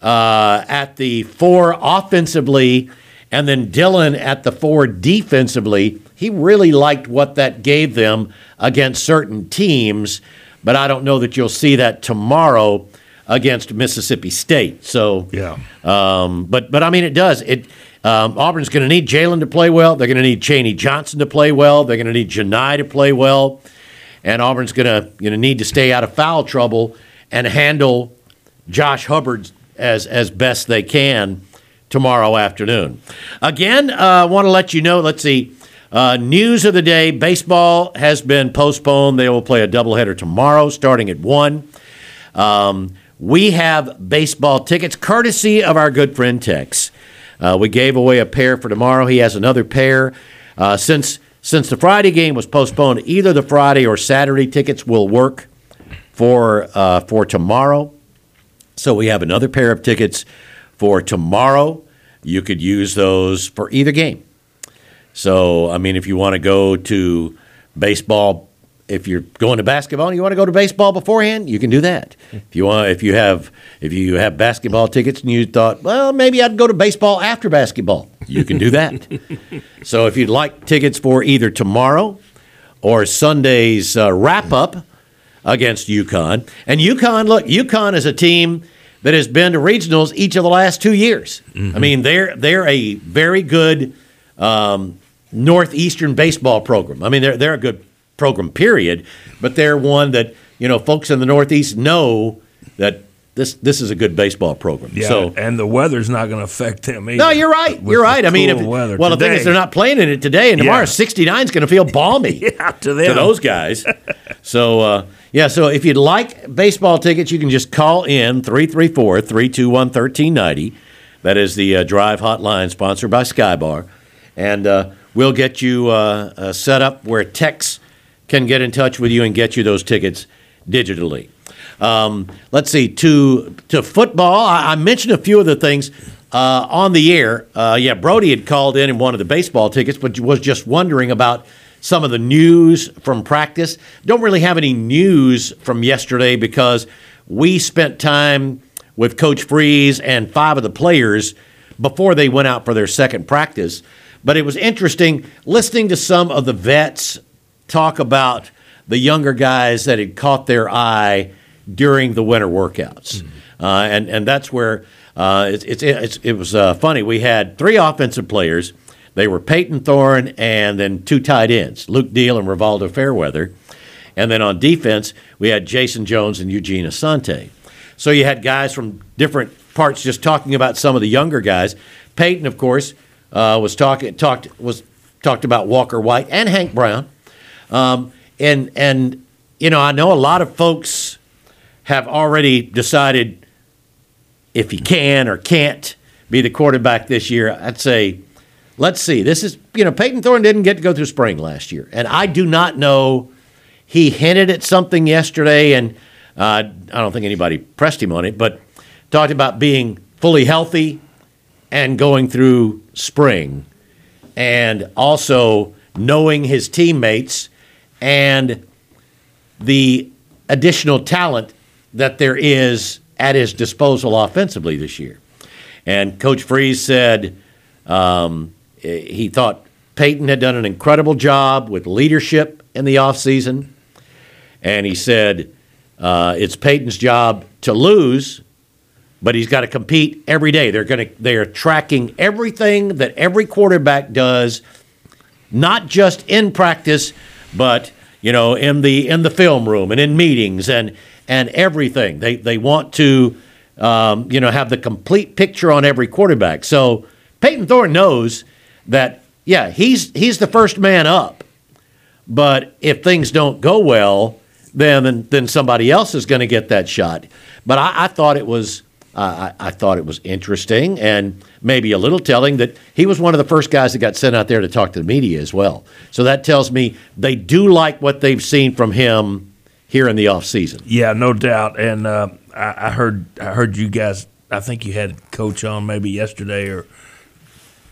uh, at the four offensively, and then Dylan at the four defensively, he really liked what that gave them against certain teams but I don't know that you'll see that tomorrow against Mississippi State. So yeah, um, but but I mean it does it. Um, Auburn's going to need Jaylin to play well. They're going to need Chaney Johnson to play well. They're going to need Johni to play well, and Auburn's going to you know need to stay out of foul trouble and handle Josh Hubbard as as best they can tomorrow afternoon. Again, I uh, want to let you know. Let's see. Uh, news of the day baseball has been postponed. They will play a doubleheader tomorrow starting at 1. Um, we have baseball tickets courtesy of our good friend Tex. Uh, we gave away a pair for tomorrow. He has another pair. Uh, since since the Friday game was postponed, either the Friday or Saturday tickets will work for uh, for tomorrow. So we have another pair of tickets for tomorrow. You could use those for either game. So, I mean, if you want to go to baseball, if you're going to basketball and you want to go to baseball beforehand, you can do that. If you want, if you have, if you have basketball tickets and you thought, well, maybe I'd go to baseball after basketball, you can do that. so, if you'd like tickets for either tomorrow or Sunday's uh, wrap up against UConn, and UConn, look, UConn is a team that has been to regionals each of the last two years. Mm-hmm. I mean, they're they're a very good um, Northeastern baseball program. I mean, they're they're a good program, period, but they're one that you know folks in the Northeast know that this this is a good baseball program. Yeah, so, and the weather's not going to affect them either. No, you're right. You're right. I mean, if, well, today. the thing is, they're not playing in it today, and tomorrow, yeah. 69 is going to feel balmy. yeah, to them, to those guys. so, uh, yeah. So, if you'd like baseball tickets, you can just call in 334 321 1390. That is the uh, Drive Hotline, sponsored by Skybar, and. Uh, we'll get you uh, uh, set up where Tex can get in touch with you and get you those tickets digitally. Um, let's see to to football. I, I, mentioned a few of the things uh, on the air. Uh, yeah, Brody had called in and wanted the baseball tickets, but was just wondering about some of the news from practice. Don't really have any news from yesterday because we spent time with Coach Freeze and five of the players before they went out for their second practice. But it was interesting listening to some of the vets talk about the younger guys that had caught their eye during the winter workouts. Mm-hmm. Uh, and, and that's where, uh, it's, it's, it's, it was uh, funny. We had three offensive players. They were Payton Thorne and then two tight ends, Luke Deal and Rivaldo Fairweather. And then on defense, we had Jason Jones and Eugene Asante. So you had guys from different parts just talking about some of the younger guys. Payton, of course, uh, was talking talked was talked about Walker White and Hank Brown. Um, and and you know, I know a lot of folks have already decided if he can or can't be the quarterback this year. I'd say, let's see. This is you know, Payton Thorne didn't get to go through spring last year, and I do not know. He hinted at something yesterday, and uh, I don't think anybody pressed him on it, but talked about being fully healthy and going through spring, and also knowing his teammates and the additional talent that there is at his disposal offensively this year. And Coach Freeze said um, he thought Payton had done an incredible job with leadership in the offseason. And he said uh, it's Payton's job to lose, but he's got to compete every day. They're going to they are tracking everything that every quarterback does, not just in practice, but you know in the in the film room and in meetings and and everything. They they want to um, you know have the complete picture on every quarterback. So Payton Thorne knows that yeah he's he's the first man up, but if things don't go well, then then somebody else is going to get that shot. But I, I thought it was. Uh, I, I, thought it was interesting and maybe a little telling that he was one of the first guys that got sent out there to talk to the media as well. So that tells me they do like what they've seen from him here in the off season. Yeah, no doubt. And uh, I, I, heard I heard you guys. I think you had coach on maybe yesterday or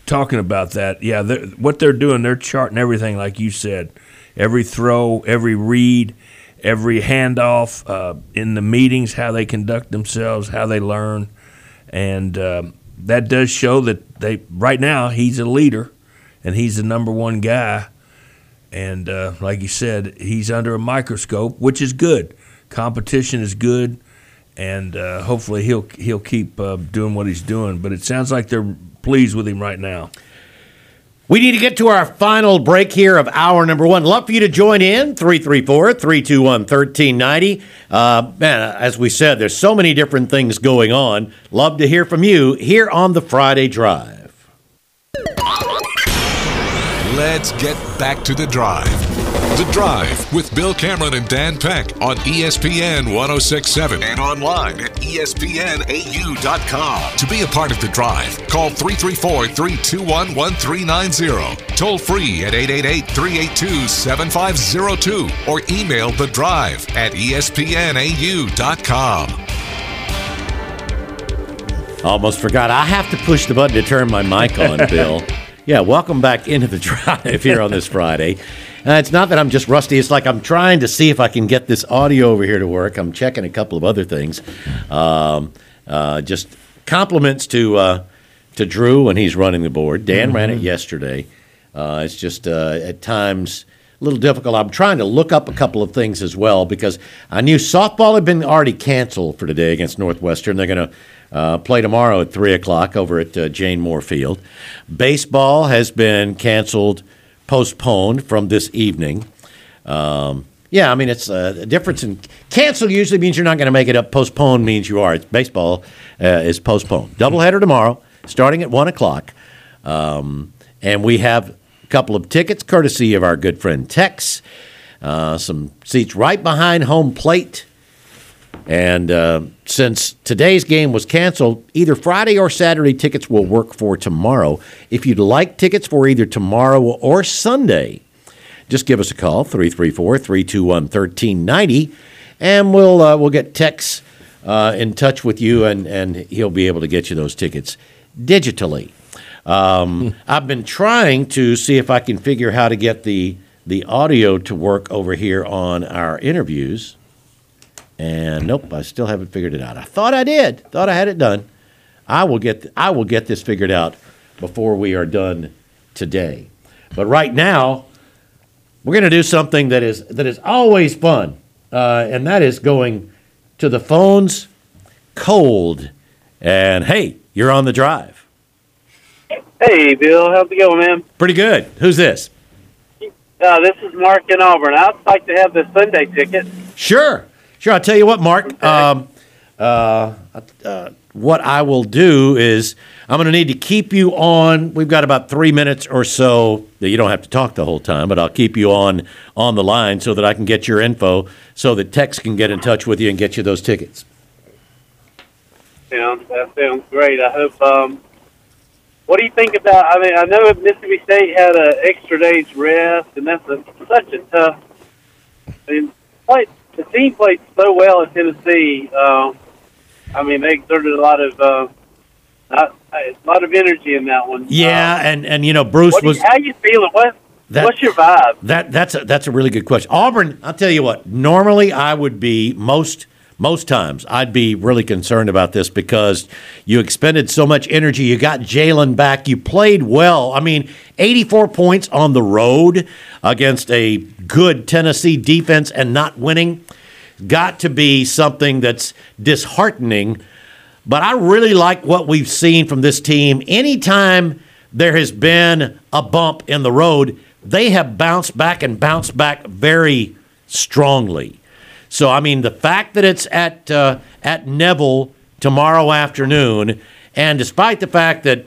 talking about that. Yeah, they're, what they're doing, they're charting everything like you said. Every throw, every read, every handoff uh, in the meetings, how they conduct themselves, how they learn, and um, that does show that they right now he's a leader, and he's the number one guy and uh, like you said, he's under a microscope, which is good. Competition is good, and uh, hopefully he'll he'll keep uh, doing what he's doing. But it sounds like they're pleased with him right now. We need to get to our final break here of hour number one. Love for you to join in 334 321 1390. Uh, man, as we said, there's so many different things going on. Love to hear from you here on the Friday Drive. Let's get back to the drive. The Drive with Bill Cameron and Dan Peck on ESPN 1067 and online at ESPNAU.com. To be a part of the drive, call 334 321 1390. Toll free at 888 382 7502 or email the drive at ESPNAU.com. Almost forgot. I have to push the button to turn my mic on, Bill. Yeah, welcome back into the drive here on this Friday. Uh, it's not that I'm just rusty. It's like I'm trying to see if I can get this audio over here to work. I'm checking a couple of other things. Um, uh, just compliments to uh, to Drew when he's running the board. Dan mm-hmm. ran it yesterday. Uh, it's just uh, at times a little difficult. I'm trying to look up a couple of things as well because I knew softball had been already canceled for today against Northwestern. They're going to uh, play tomorrow at 3 o'clock over at uh, Jane Moore Field. Baseball has been canceled, postponed from this evening. Um, yeah, I mean, it's uh, a difference in cancel usually means you're not going to make it up. Postpone means you are. It's baseball uh, is postponed. Doubleheader tomorrow, starting at 1 o'clock. Um, and we have a couple of tickets courtesy of our good friend Tex. Uh, some seats right behind home plate and uh, since today's game was canceled, either Friday or Saturday tickets will work for tomorrow. If you'd like tickets for either tomorrow or Sunday, just give us a call 334 321 1390 and we'll uh, we'll get Tex uh, in touch with you and, and he'll be able to get you those tickets digitally. Um, I've been trying to see if I can figure how to get the the audio to work over here on our interviews. And nope, I still haven't figured it out. I thought I did. Thought I had it done. I will get I will get this figured out before we are done today. But right now, we're going to do something that is that is always fun, uh, and that is going to the phones cold And hey, you're on the drive. Hey, Bill. How's it going, man? Pretty good. Who's this? Uh, this is Mark in Auburn. I'd like to have the Sunday ticket. Sure. Sure. I'll tell you what, Mark. Okay. Um, uh, uh, what I will do is I'm going to need to keep you on. We've got about three minutes or so. That you don't have to talk the whole time, but I'll keep you on on the line so that I can get your info, so that Tex can get in touch with you and get you those tickets. Sounds that sounds great. I hope. Um, what do you think about? I mean, I know Mississippi State had an extra day's rest, and that's a, such a tough. I mean, play, the team played so well at Tennessee. Um, I mean, they exerted a lot of uh, a lot of energy in that one. Yeah, um, and and you know Bruce you, was. How you feeling? What that, what's your vibe? That that's a, that's a really good question. Auburn, I'll tell you what. Normally, I would be most most times I'd be really concerned about this because you expended so much energy. You got Jaylin back. You played well. I mean, 84 points on the road against a good Tennessee defense and not winning got to be something that's disheartening. But I really like what we've seen from this team. Anytime there has been a bump in the road, they have bounced back and bounced back very strongly. So, I mean, the fact that it's at uh, at Neville tomorrow afternoon, and despite the fact that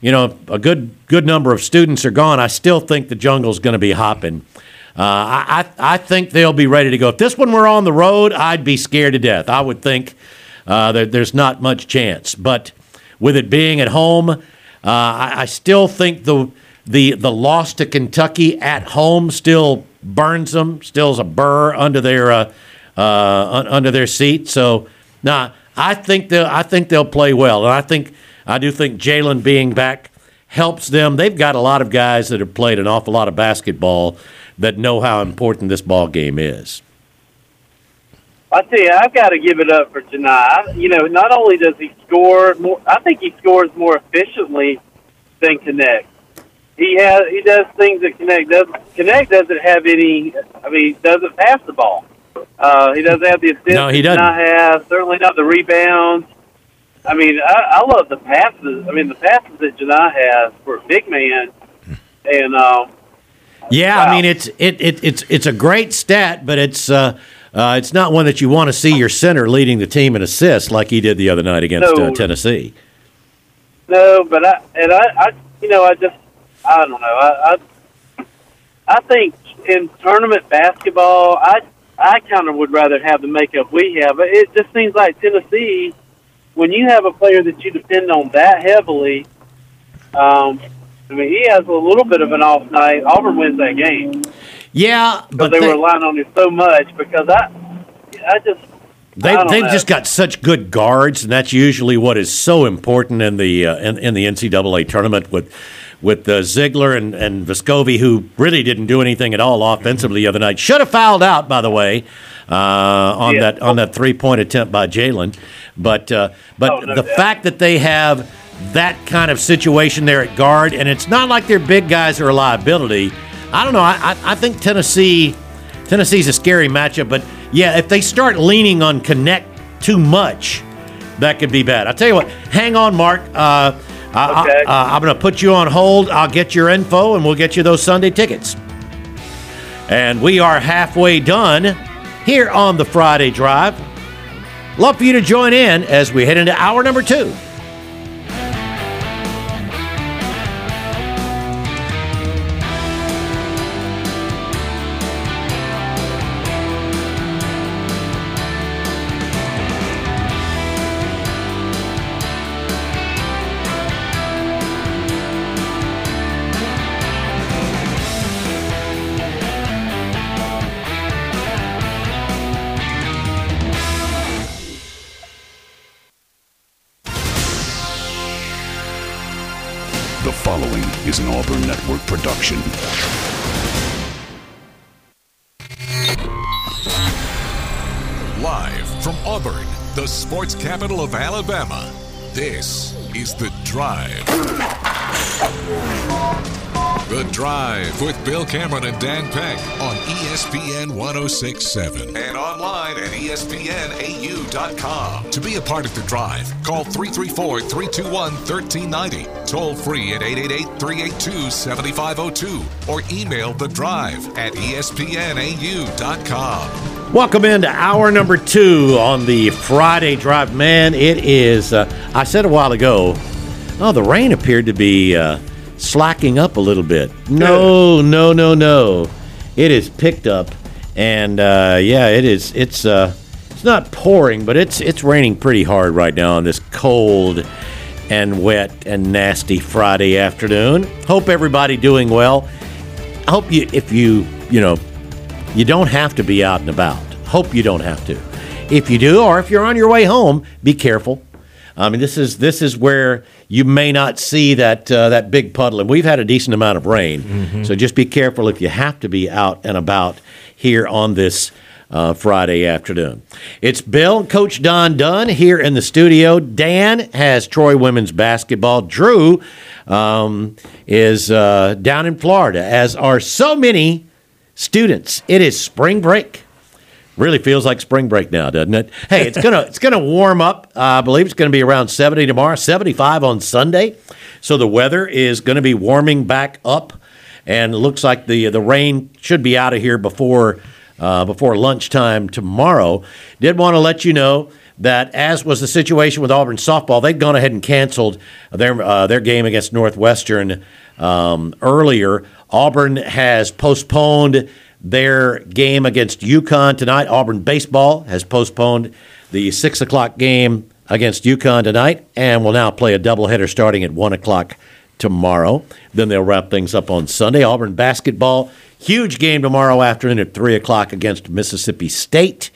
you know a good good number of students are gone, I still think the jungle's going to be hopping. Uh, I, I think they'll be ready to go. If this one were on the road, I'd be scared to death. I would think uh, that there's not much chance. But with it being at home, uh, I, I, still think the the the loss to Kentucky at home still burns them, still is a burr under their uh, uh, under their seat. So, now nah, I think they'll I think they'll play well, and I think I do think Jaylin being back helps them. They've got a lot of guys that have played an awful lot of basketball that know how important this ball game is. I you, I've got to give it up for Johni. You know, not only does he score more, I think he scores more efficiently than Knecht. He has he does things that Knecht does. Knecht doesn't have any. I mean, doesn't pass the ball. Uh, he doesn't have the assists. No, he doesn't. Not have certainly not the rebounds. I mean, I, I love the passes. I mean, the passes that Johni has for a big man, and um, yeah, wow. I mean it's it, it it's it's a great stat, but it's uh, uh, it's not one that you want to see your center leading the team in assists like he did the other night against no. uh, Tennessee. No, but I and I, I you know I just I don't know I I, I think in tournament basketball I I kind of would rather have the makeup we have. It just seems like Tennessee when you have a player that you depend on that heavily. Um, I mean, he has a little bit of an off night. Auburn wins that game. Yeah, but they, they, were relying on him so much because I, I just. They, they've know. just got such good guards, and that's usually what is so important in the uh, in, in the NCAA tournament with with uh, Zeigler and, and Vescovi, who really didn't do anything at all offensively the other night. Should have fouled out, by the way, uh, on yeah. that on that three point attempt by Jaylin. But uh, but oh, no the doubt. fact that they have that kind of situation there at guard, and it's not like their big guys are a liability. I don't know. I, I, I think Tennessee Tennessee's a scary matchup, but yeah, if they start leaning on Knecht too much, that could be bad. I'll tell you what. Hang on, Mark. Uh, okay. Uh, I, am going to put you on hold. I'll get your info, and we'll get you those Sunday tickets. And we are halfway done here on the Friday Drive. Love for you to join in as we head into hour number two. Production. Live from Auburn, the sports capital of Alabama, this is The Drive. The Drive with Bill Cameron and Dan Peck on ESPN 1067 and online at ESPNAU.com. To be a part of The Drive, call 334 321 1390, toll free at 888 382 7502, or email The Drive at ESPNAU.com. Welcome into hour number two on the Friday drive. Man, it is, uh, I said a while ago, oh, the rain appeared to be uh, slacking up a little bit. No, no, no, no. It is picked up. And uh, yeah, it is, it's, uh, it's not pouring, but it's, it's raining pretty hard right now on this cold and wet and nasty Friday afternoon. Hope everybody doing well. I hope you, if you, you know, you don't have to be out and about. Hope you don't have to. If you do, or if you're on your way home, be careful. I mean, this is this is where you may not see that uh, that big puddle, and we've had a decent amount of rain. So just be careful if you have to be out and about here on this uh, Friday afternoon. It's Bill, Coach Don Dunn here in the studio. Dan has Troy women's basketball. Drew um, is uh, down in Florida, as are so many students. It is spring break. Really feels like spring break now, doesn't it? Hey, it's gonna it's gonna warm up. Uh, I believe it's gonna be around seventy tomorrow, seventy five on Sunday. So the weather is to be warming back up, and it looks like the the rain should be out of here before uh, before lunchtime tomorrow. Did want to let you know that as was the situation with Auburn softball, they'd gone ahead and canceled their uh, their game against Northwestern um, earlier. Auburn has postponed their game against UConn tonight. Auburn baseball has postponed the six o'clock game against UConn tonight, and will now play a doubleheader starting at one o'clock tomorrow. Then they'll wrap things up on Sunday. Auburn basketball, huge game tomorrow afternoon at three o'clock against Mississippi State.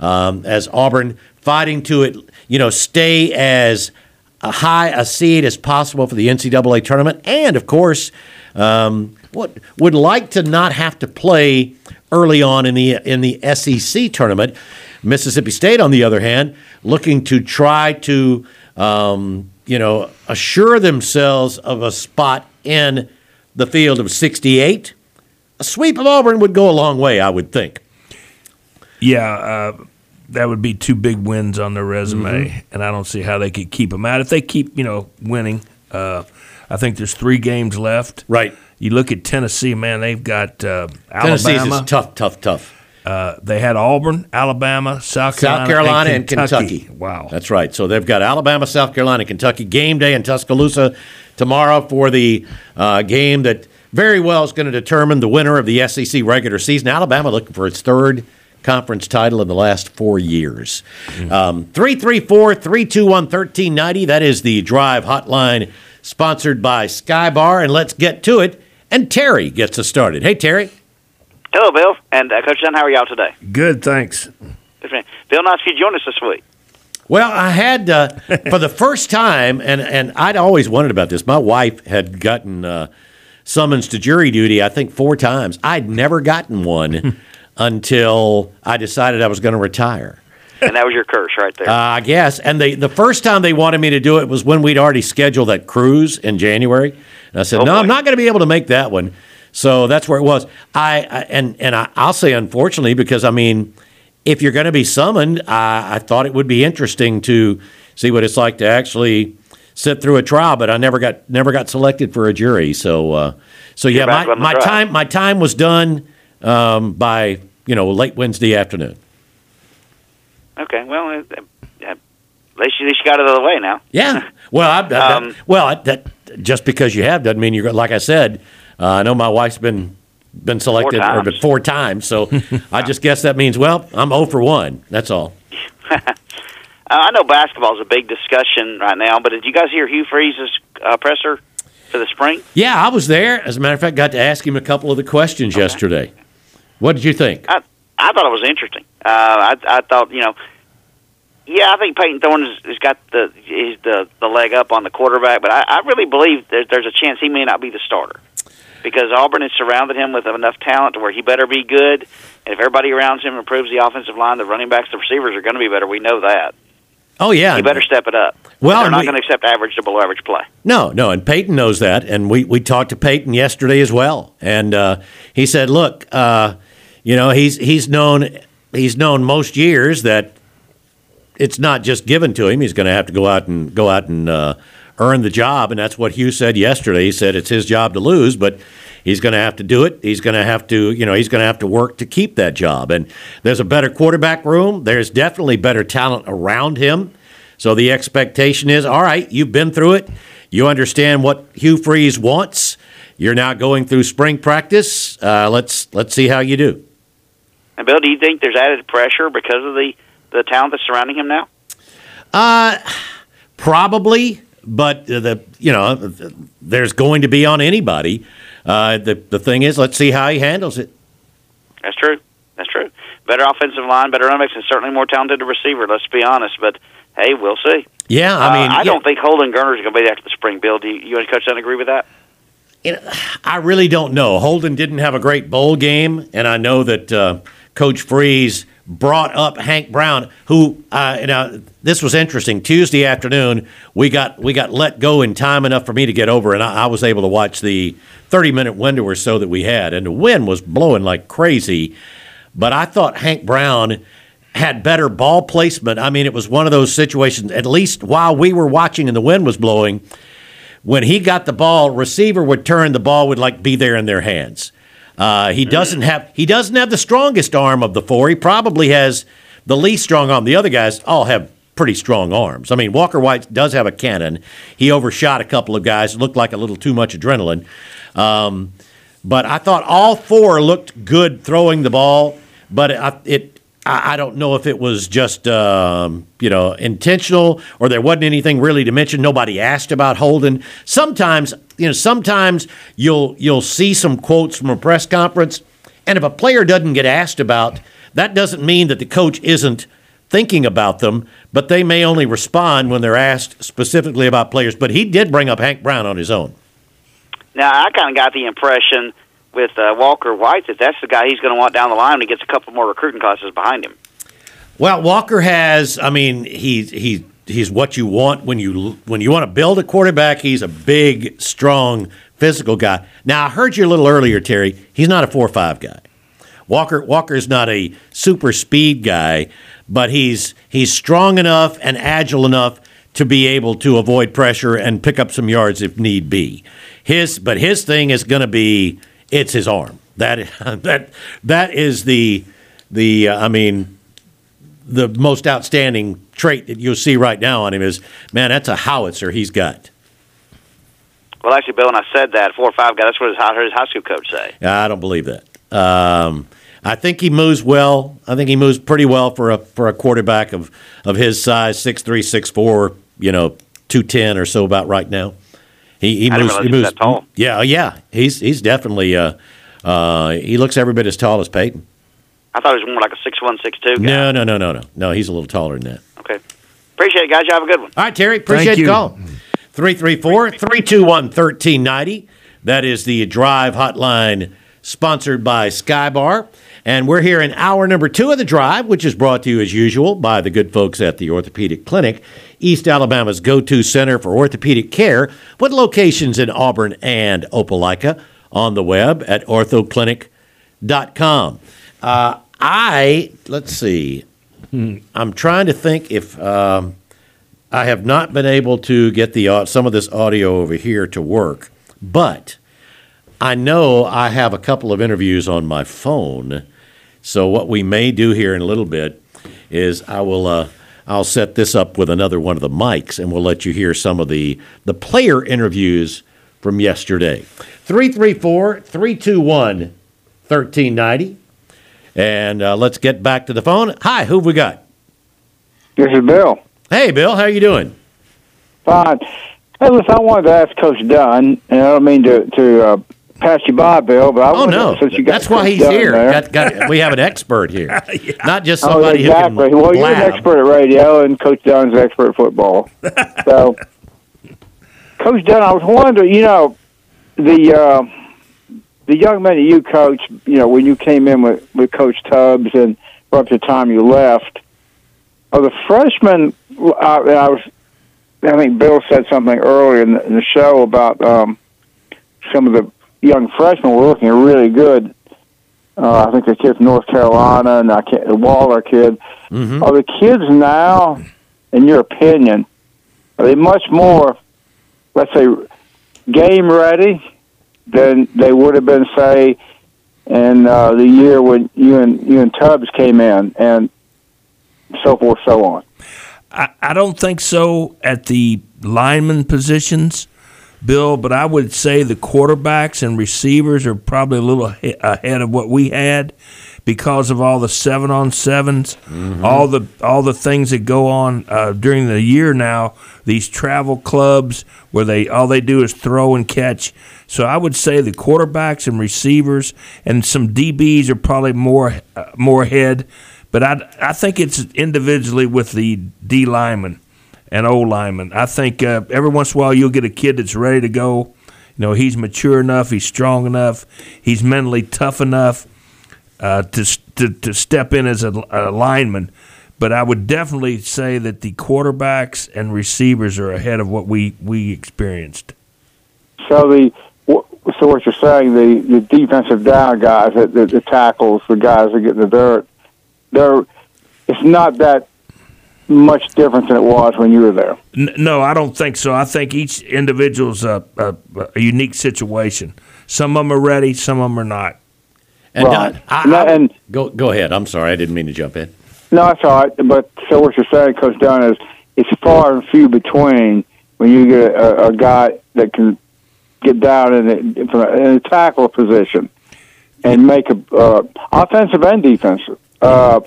Um, as Auburn fighting to it, you know, stay as high a seed as possible for the NCAA tournament, and of course, um, what would like to not have to play early on in the in the SEC tournament. Mississippi State, on the other hand, looking to try to um, you know assure themselves of a spot in the field of 68. A sweep of Auburn would go a long way, I would think. Yeah, uh, that would be two big wins on their resume, Mm-hmm. and I don't see how they could keep them out if they keep you know winning. Uh, I think there's three games left. Right. You look at Tennessee, man. They've got uh, Tennessee's Alabama. is tough, tough, tough. Uh, they had Auburn, Alabama, South Carolina, South Carolina and Kentucky. Wow. That's right. So they've got Alabama, South Carolina, Kentucky game day in Tuscaloosa tomorrow for the uh, game that very well is going to determine the winner of the SEC regular season. Alabama looking for its third conference title in the last four years. Um, 334 321 1390. That is the drive hotline sponsored by Skybar. And let's get to it. And Terry gets us started. Hey, Terry. Hello, Bill. And uh, Coach Dunn, how are y'all today? Good, thanks. Good man. Bill, nice for you to join us this week. Well, I had uh, for the first time, and and I'd always wondered about this. My wife had gotten uh, summons to jury duty, I think four times. I'd never gotten one until I decided I was going to retire. And that was your curse right there. Uh, I guess. And they the first time they wanted me to do it was when we'd already scheduled that cruise in January. And I said, Oh, no, I'm not going to be able to make that one. So that's where it was. I, I and and I, I'll say unfortunately because I mean, if you're going to be summoned, I, I thought it would be interesting to see what it's like to actually sit through a trial. But I never got never got selected for a jury. So uh, so yeah, my, my trial. time my time was done um, by you know late Wednesday afternoon. okay, well, uh, uh, at least you, at least you got it out of the way now. Yeah. Well, I, that, Um, well, I, that just because you have doesn't mean you're. Like I said, uh, I know my wife's been been selected or times. been four times, so I just guess that means well, I'm 0 for one. That's all. Uh, I know basketball is a big discussion right now, but did you guys hear Hugh Freeze's uh, presser for the spring? Yeah, I was there. As a matter of fact, got to ask him a couple of the questions yesterday. What did you think? I I thought it was interesting. Uh, I I thought you know, yeah, I think Payton Thorne has, has got the is the the leg up on the quarterback, but I, I really believe that there's a chance he may not be the starter because Auburn has surrounded him with enough talent to where he better be good. And if everybody around him improves the offensive line, the running backs, the receivers are going to be better. We know that. Oh yeah, he better step it up. Well, they're not we, going to accept average to below average play. No, no, and Payton knows that, and we we talked to Payton yesterday as well, and uh, he said, look, uh, you know, he's he's known he's known most years that it's not just given to him. He's going to have to go out and go out and uh, earn the job, and that's what Hugh said yesterday. He said it's his job to lose, but he's going to have to do it. He's going to have to, you know, he's going to have to work to keep that job. And there's a better quarterback room. There's definitely better talent around him. So the expectation is, all right, you've been through it. You understand what Hugh Freeze wants. You're now going through spring practice. Uh, let's let's see how you do. And Bill, do you think there's added pressure because of the the talent that's surrounding him now? Uh, probably, but the you know there's going to be on anybody. Uh, the the thing is, let's see how he handles it. That's true. That's true. Better offensive line, better running backs, and certainly more talented receiver. Let's be honest, but hey, we'll see. Yeah, I mean, uh, I yeah. don't think Holden Geriner is going to be there after the spring. Bill, do you, you and Coach Dunn agree with that? You know, I really don't know. Holden didn't have a great bowl game, and I know that uh, Coach Freeze brought up Hank Brown, who uh, you know this was interesting. Tuesday afternoon, we got we got let go in time enough for me to get over, and I, I was able to watch the thirty minute window or so that we had, and the wind was blowing like crazy. But I thought Hank Brown had better ball placement. I mean, it was one of those situations. At least while we were watching and the wind was blowing, when he got the ball, receiver would turn, the ball would like be there in their hands. Uh, he doesn't have he doesn't have the strongest arm of the four. He probably has the least strong arm. The other guys all have pretty strong arms. I mean, Walker White does have a cannon. He overshot a couple of guys. Looked like a little too much adrenaline. Um, but I thought all four looked good throwing the ball. But it, I don't know if it was just um, you know intentional or there wasn't anything really to mention. Nobody asked about Holden. Sometimes you know sometimes you'll you'll see some quotes from a press conference, and if a player doesn't get asked about, that doesn't mean that the coach isn't thinking about them, but they may only respond when they're asked specifically about players. But he did bring up Hank Brown on his own. Now, I kind of got the impression with uh, Walker White that that's the guy he's going to want down the line when he gets a couple more recruiting classes behind him. Well, Walker has. I mean, he's he he's what you want when you when you want to build a quarterback. He's a big, strong, physical guy. Now, I heard you a little earlier, Terry. He's not a four five guy. Walker Walker's not a super speed guy, but he's he's strong enough and agile enough to be able to avoid pressure and pick up some yards if need be. His but his thing is going to be it's his arm. That that that is the the uh, I mean the most outstanding trait that you'll see right now on him is man that's a howitzer he's got. Well, actually, Bill, when I said that four or five guy, that's what his, I heard his high school coach say. I don't believe that. Um, I think he moves well. I think he moves pretty well for a for a quarterback of, of his size, six three, six four, you know, two ten or so about right now. He, he I moves. He realize he was moves. that tall. Yeah, yeah. He's he's definitely. Uh, uh, he looks every bit as tall as Payton. I thought he was more like a six one, six two. No, no, no, no, no. No, he's a little taller than that. Okay. Appreciate it, guys. You have a good one. All right, Terry. Appreciate Thank the you. call. 334 321 1390. That is the drive hotline sponsored by Skybar. And we're here in hour number two of the drive, which is brought to you as usual by the good folks at the Orthopedic Clinic, East Alabama's go to center for orthopedic care, with locations in Auburn and Opelika on the web at orthoclinic.com. Uh, I, let's see, I'm trying to think if. Um, I have not been able to get the some of this audio over here to work, but I know I have a couple of interviews on my phone. So what we may do here in a little bit is I will uh, I'll set this up with another one of the mics, and we'll let you hear some of the the player interviews from yesterday. 334-321-1390. And uh, let's get back to the phone. Hi, who have we got? This is Bill. Hey, Bill, how are you doing? Fine. Hey, listen, I wanted to ask Coach Dunn, and I don't mean to to uh, pass you by, Bill, but I Oh wanted, no, since you got that's why he's Dunn here. Got, got, we have an expert here, not just Oh, somebody exactly. who can well, you're an expert at radio, and Coach Dunn's an expert at football. so, Coach Dunn, I was wondering, you know, the uh, the young men that you coached, you know, when you came in with with Coach Tubbs and up to the time you left, Are the freshmen? I, I was. I think Bill said something earlier in the, in the show about um, some of the young freshmen were looking really good. Uh, I think the kid from North Carolina and I can't, the Waller kid. Mm-hmm. Are the kids now, in your opinion, are they much more, let's say, game ready than they would have been, say, in uh, the year when you and you and Tubbs came in, and so forth, so on. I, I don't think so at the lineman positions, Bill, but I would say the quarterbacks and receivers are probably a little ahead of what we had because of all the seven on 7s all the all the things that go on uh, during the year now. These travel clubs where they all they do is throw and catch. So I would say the quarterbacks and receivers and some DBs are probably more uh, more ahead. But I, I think it's individually with the D lineman and O lineman. I think uh, every once in a while you'll get a kid that's ready to go. You know, he's mature enough, he's strong enough, he's mentally tough enough uh, to, to to step in as a, a lineman. But I would definitely say that the quarterbacks and receivers are ahead of what we, we experienced. So the so what you're saying, the, the defensive down guys, the, the, the tackles, the guys that get in the dirt, they're it's not that much different than it was when you were there. No, I don't think so. I think each individual's a, a, a unique situation. Some of them are ready, some of them are not. And Right. Don, I, And that- I- and- go go ahead. I'm sorry, I didn't mean to jump in. No, that's all right. But so what you're saying, Coach Dunn, is it's far and few between when you get a, a guy that can get down in a, a, in a tackle position and make a uh, offensive and defensive uh,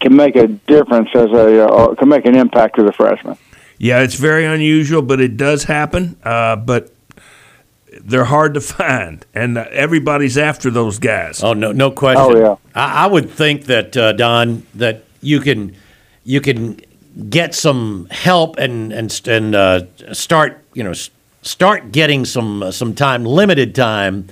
can make a difference as a uh, can make an impact to the freshman. Yeah, it's very unusual, but it does happen. Uh, but they're hard to find, and everybody's after those guys. Oh no, no question. Oh, yeah. I, I would think that uh, Don that you can you can get some help and and and uh, start you know start getting some uh, some time, limited time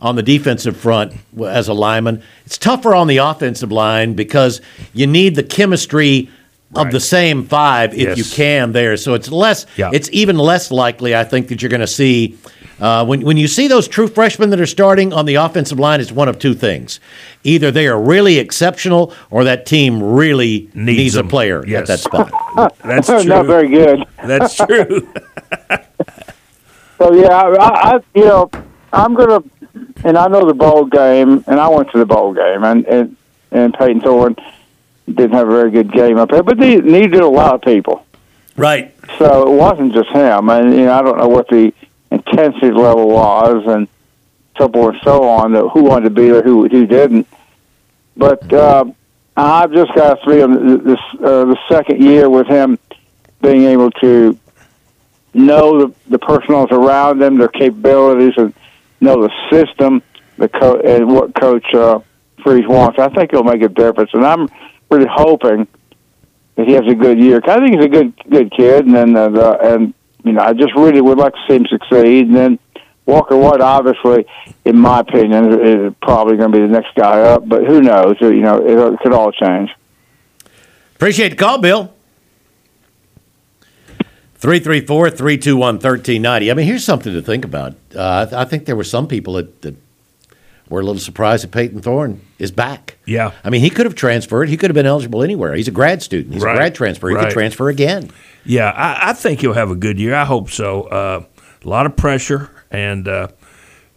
on the defensive front as a lineman. It's tougher on the offensive line because you need the chemistry. Of the same five, if Yes. you can, there. So it's less. Yeah. It's even less likely, I think, that you're going to see uh, when when you see those true freshmen that are starting on the offensive line. It's one of two things: either they are really exceptional, or that team really Needs needs, a player Yes. at that spot. That's true. not very good. That's true. So yeah, I, I you know I'm gonna, and I know the bowl game, and I went to the bowl game, and and and Payton Thorne didn't have a very good game up there, but he needed a lot of people. right. So it wasn't just him, and you know I don't know what the intensity level was, and so forth and so on. That who wanted to be there, who who didn't. But uh, I've just got to feel this uh, the second year with him being able to know the, the personnel around them, their capabilities, and know the system, the co- and what Coach uh, Freeze wants. I think it'll make a difference, and I'm really hoping that he has a good year. I think he's a good good kid, and then uh, the, and you know I just really would like to see him succeed. And then Walker White, obviously, in my opinion, is, probably going to be the next guy up. But who knows? You know, it, it could all change. Appreciate the call, Bill. 334 321 1390. I mean, here's something to think about. Uh, I, I think there were some people that, that were a little surprised that Payton Thorne is back. Yeah. I mean, he could have transferred. He could have been eligible anywhere. He's a grad student. He's Right. a grad transfer. He Right. could transfer again. Yeah, I, I think he'll have a good year. I hope so. Uh, a lot of pressure, and uh,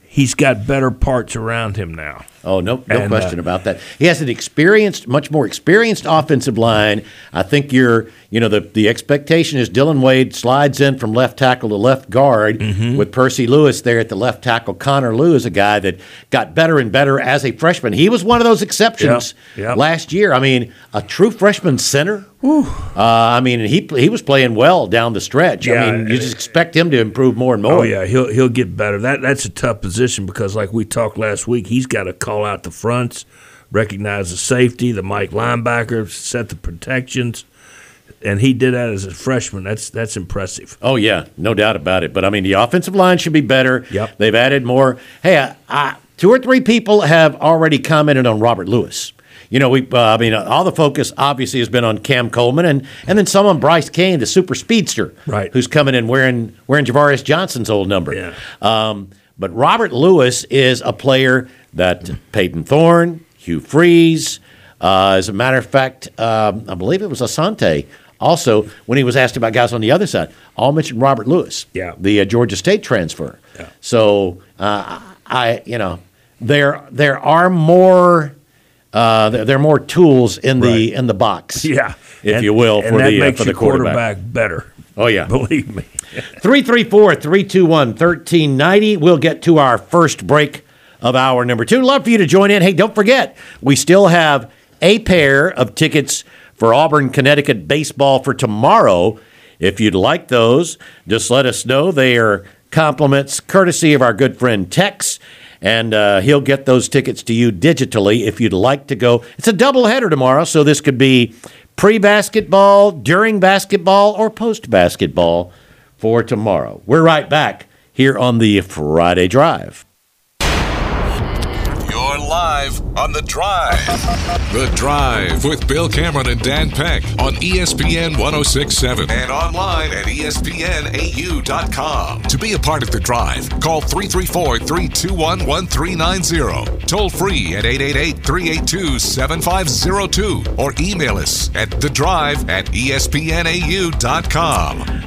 he's got better parts around him now. Oh, no, no And, question uh, about that. He has an experienced, much more experienced offensive line. I think you're, you know, the, the expectation is Dillon Wade slides in from left tackle to left guard Mm-hmm. with Percy Lewis there at the left tackle. Connor Lewis, a guy that got better and better as a freshman. He was one of those exceptions Yeah, yeah. last year. I mean, a true freshman center. Uh, I mean, he he was playing well down the stretch. Yeah, I mean, you just expect him to improve more and more. Oh yeah, he'll he'll get better. That that's a tough position because, like we talked last week, he's got to call out the fronts, recognize the safety, the Mike linebacker, set the protections, and he did that as a freshman. That's that's impressive. Oh yeah, no doubt about it. But I mean, the offensive line should be better. Yep. They've added more. Hey, I, I, two or three people have already commented on Robert Lewis. You you know, we, uh, I mean, all the focus obviously has been on Cam Coleman and, and then some on Bryce Cain, the super speedster, Right. who's coming in wearing, wearing Ja'Varrius Johnson's old number. Yeah. Um, but Robert Lewis is a player that Payton Thorne, Hugh Freeze, uh, as a matter of fact, um, I believe it was Asante. Also, when he was asked about guys on the other side, all mentioned Robert Lewis, Yeah. the uh, Georgia State transfer. Yeah. So uh, I, you know, there there are more uh, there, there are more tools in the Right. in the box, Yeah, if And- you will, for the uh, for the your quarterback. better. Oh yeah, Believe me. 334 321 1390. We'll get to our first break of hour number two. Love for you to join in. Hey, don't forget, we still have a pair of tickets for Auburn, Connecticut baseball for tomorrow. If you'd like those, just let us know. They are compliments courtesy of our good friend Tex. And uh, he'll get those tickets to you digitally if you'd like to go. It's a doubleheader tomorrow, so this could be pre basketball, during basketball, or post basketball for tomorrow. We're right back here on the Friday Drive. You're live on The Drive. The Drive with Bill Cameron and Dan Peck on ESPN 1067 and online at ESPNAU.com. To be a part of The Drive, call 334 321 1390. Toll free at 888 382 7502 or email us at The Drive at ESPNAU.com.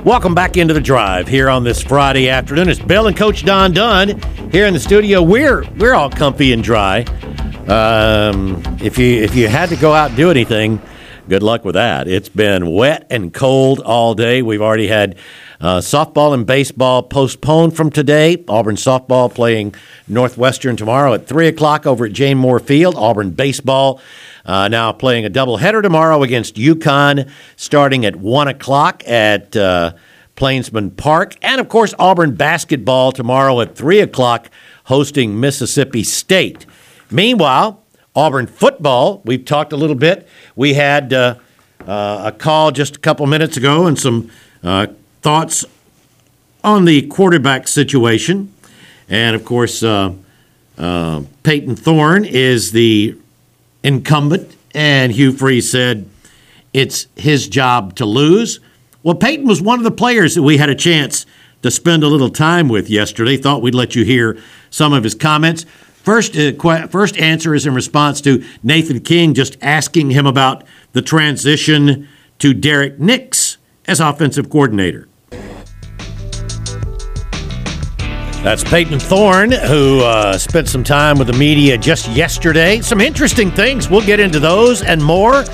Welcome back into the drive here on this Friday afternoon. It's Bill and Coach Don Dunn here in the studio. We're we're all comfy and dry. Um, if you if you had to go out and do anything, good luck with that. It's been wet and cold all day. We've already had uh, softball and baseball postponed from today. Auburn softball playing Northwestern tomorrow at three o'clock over at Jane Moore Field. Auburn baseball uh, now playing a doubleheader tomorrow against UConn, starting at one o'clock at. Uh, Plainsman Park. And of course, Auburn basketball tomorrow at 3 o'clock, hosting Mississippi State. Meanwhile, Auburn football, we've talked a little bit. We had uh, uh, a call just a couple minutes ago and some uh, thoughts on the quarterback situation. And of course, uh, uh, Payton Thorne is the incumbent, and Hugh Freeze said it's his job to lose. Well, Payton was one of the players that we had a chance to spend a little time with yesterday. Thought we'd let you hear some of his comments. First, uh, que- first answer is in response to Nathan King just asking him about the transition to Derrick Nix as offensive coordinator. That's Payton Thorne, who uh, spent some time with the media just yesterday. Some interesting things. We'll get into those and more.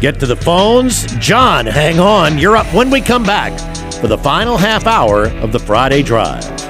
Get to the phones. John, hang on. You're up when we come back for the final half hour of the Friday Drive.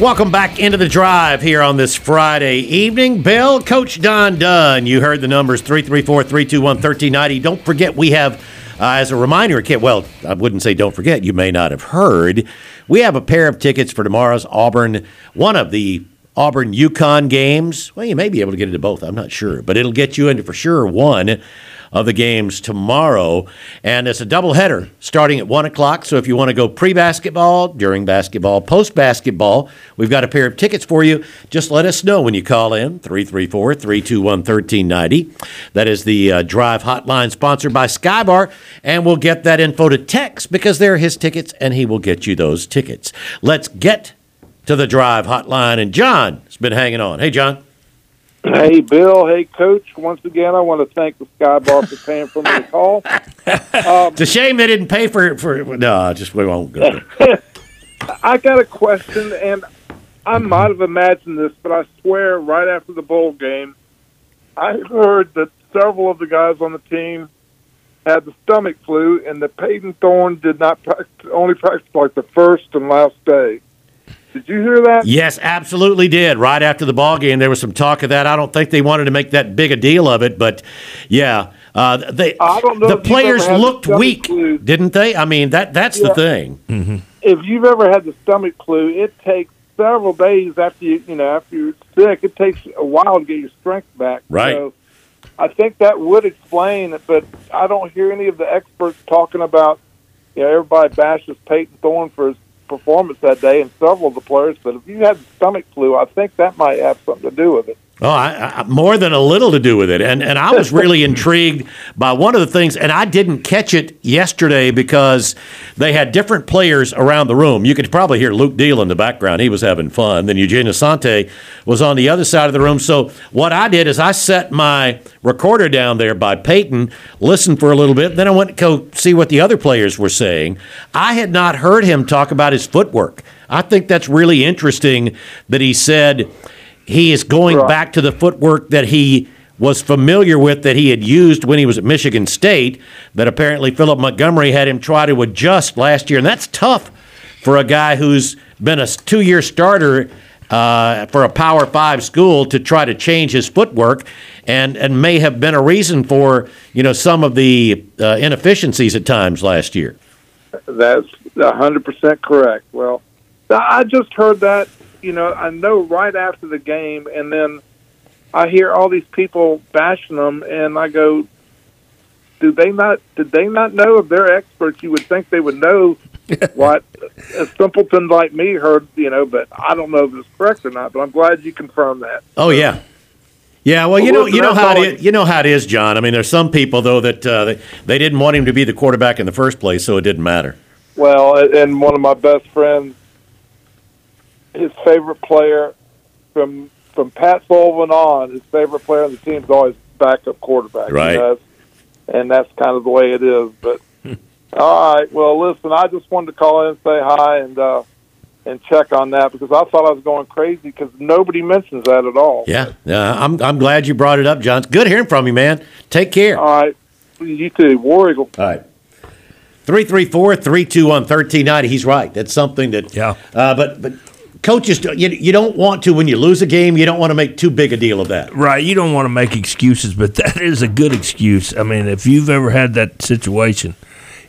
Welcome back into the drive here on this Friday evening. Bill, Coach Don Dunn, you heard the numbers 334 321 1390. Don't forget, we have, uh, as a reminder, kid, well, I wouldn't say don't forget, you may not have heard. We have a pair of tickets for tomorrow's Auburn, one of the Auburn UConn games. Well, you may be able to get into both, I'm not sure, but it'll get you into for sure one of the games tomorrow. And it's a doubleheader starting at 1 o'clock. So if you want to go pre basketball, during basketball, post basketball, we've got a pair of tickets for you. Just let us know when you call in 334 321 1390. That is the uh, drive hotline sponsored by Skybar. And we'll get that info to Tex because they're his tickets and he will get you those tickets. Let's get to the drive hotline. And John has been hanging on. Hey, John. Hey, Bill. Hey, Coach. Once again, I want to thank the Sky Skybar for paying for me to call. Um, It's a shame they didn't pay for it. for. No, just we won't go. I got a question, and I might have imagined this, but I swear, right after the bowl game, I heard that several of the guys on the team had the stomach flu, and that Payton Thorne did not practice, only practice like the first and last day. Did you hear that? Yes, absolutely did. Right after the ball game, there was some talk of that. I don't think they wanted to make that big a deal of it, but yeah, uh, they I don't know the players the looked weak, flu. didn't they? I mean that that's the Yeah. thing. If you've ever had the stomach flu, it takes several days after you, you know, after you're sick. It takes a while to get your strength back. Right. So I think that would explain it, but I don't hear any of the experts talking about. You know, everybody bashes Payton Thorne for his performance that day, and several of the players. But if you had stomach flu, I think that might have something to do with it. Oh, I, I, more than a little to do with it, and and I was really intrigued by one of the things, and I didn't catch it yesterday because they had different players around the room. You could probably hear Luke Deal in the background; he was having fun. Then Eugene Asante was on the other side of the room. So what I did is I set my recorder down there by Payton, listened for a little bit, then I went to go see what the other players were saying. I had not heard him talk about his footwork. I think that's really interesting that he said he is going Right. back to the footwork that he was familiar with that he had used when he was at Michigan State that apparently Philip Montgomery had him try to adjust last year and that's tough for a guy who's been a two-year starter uh, for a Power Five school to try to change his footwork, and and may have been a reason for you know some of the uh, inefficiencies at times last year. That's a hundred percent correct. Well, I just heard that. You know, I know right after the game, and then I hear all these people bashing them, and I go, "Do they not? Did they not know if they're experts? You would think they would know what a simpleton like me heard. You know, but I don't know if it's correct or not. But I'm glad you confirmed that. Oh yeah. Yeah, well, you know, you know how it you know how it is, John. I mean, there's some people though that uh, they, they didn't want him to be the quarterback in the first place, so it didn't matter. Well, and one of my best friends, his favorite player from from Pat Sullivan on, his favorite player on the team is always backup quarterback. Right. You know, and that's kind of the way it is. But all right, well, listen, I just wanted to call in and say hi and uh, and check on that because I thought I was going crazy because nobody mentions that at all. Yeah, yeah. I'm I'm glad you brought it up, John. It's good hearing from you, man. Take care. All right, you too, War Eagle. All right. 334 321 1390. He's right. That's something that. Yeah. Uh, but but coaches, you, you don't want to, when you lose a game, you don't want to make too big a deal of that. Right. You don't want to make excuses, but that is a good excuse. I mean, if you've ever had that situation,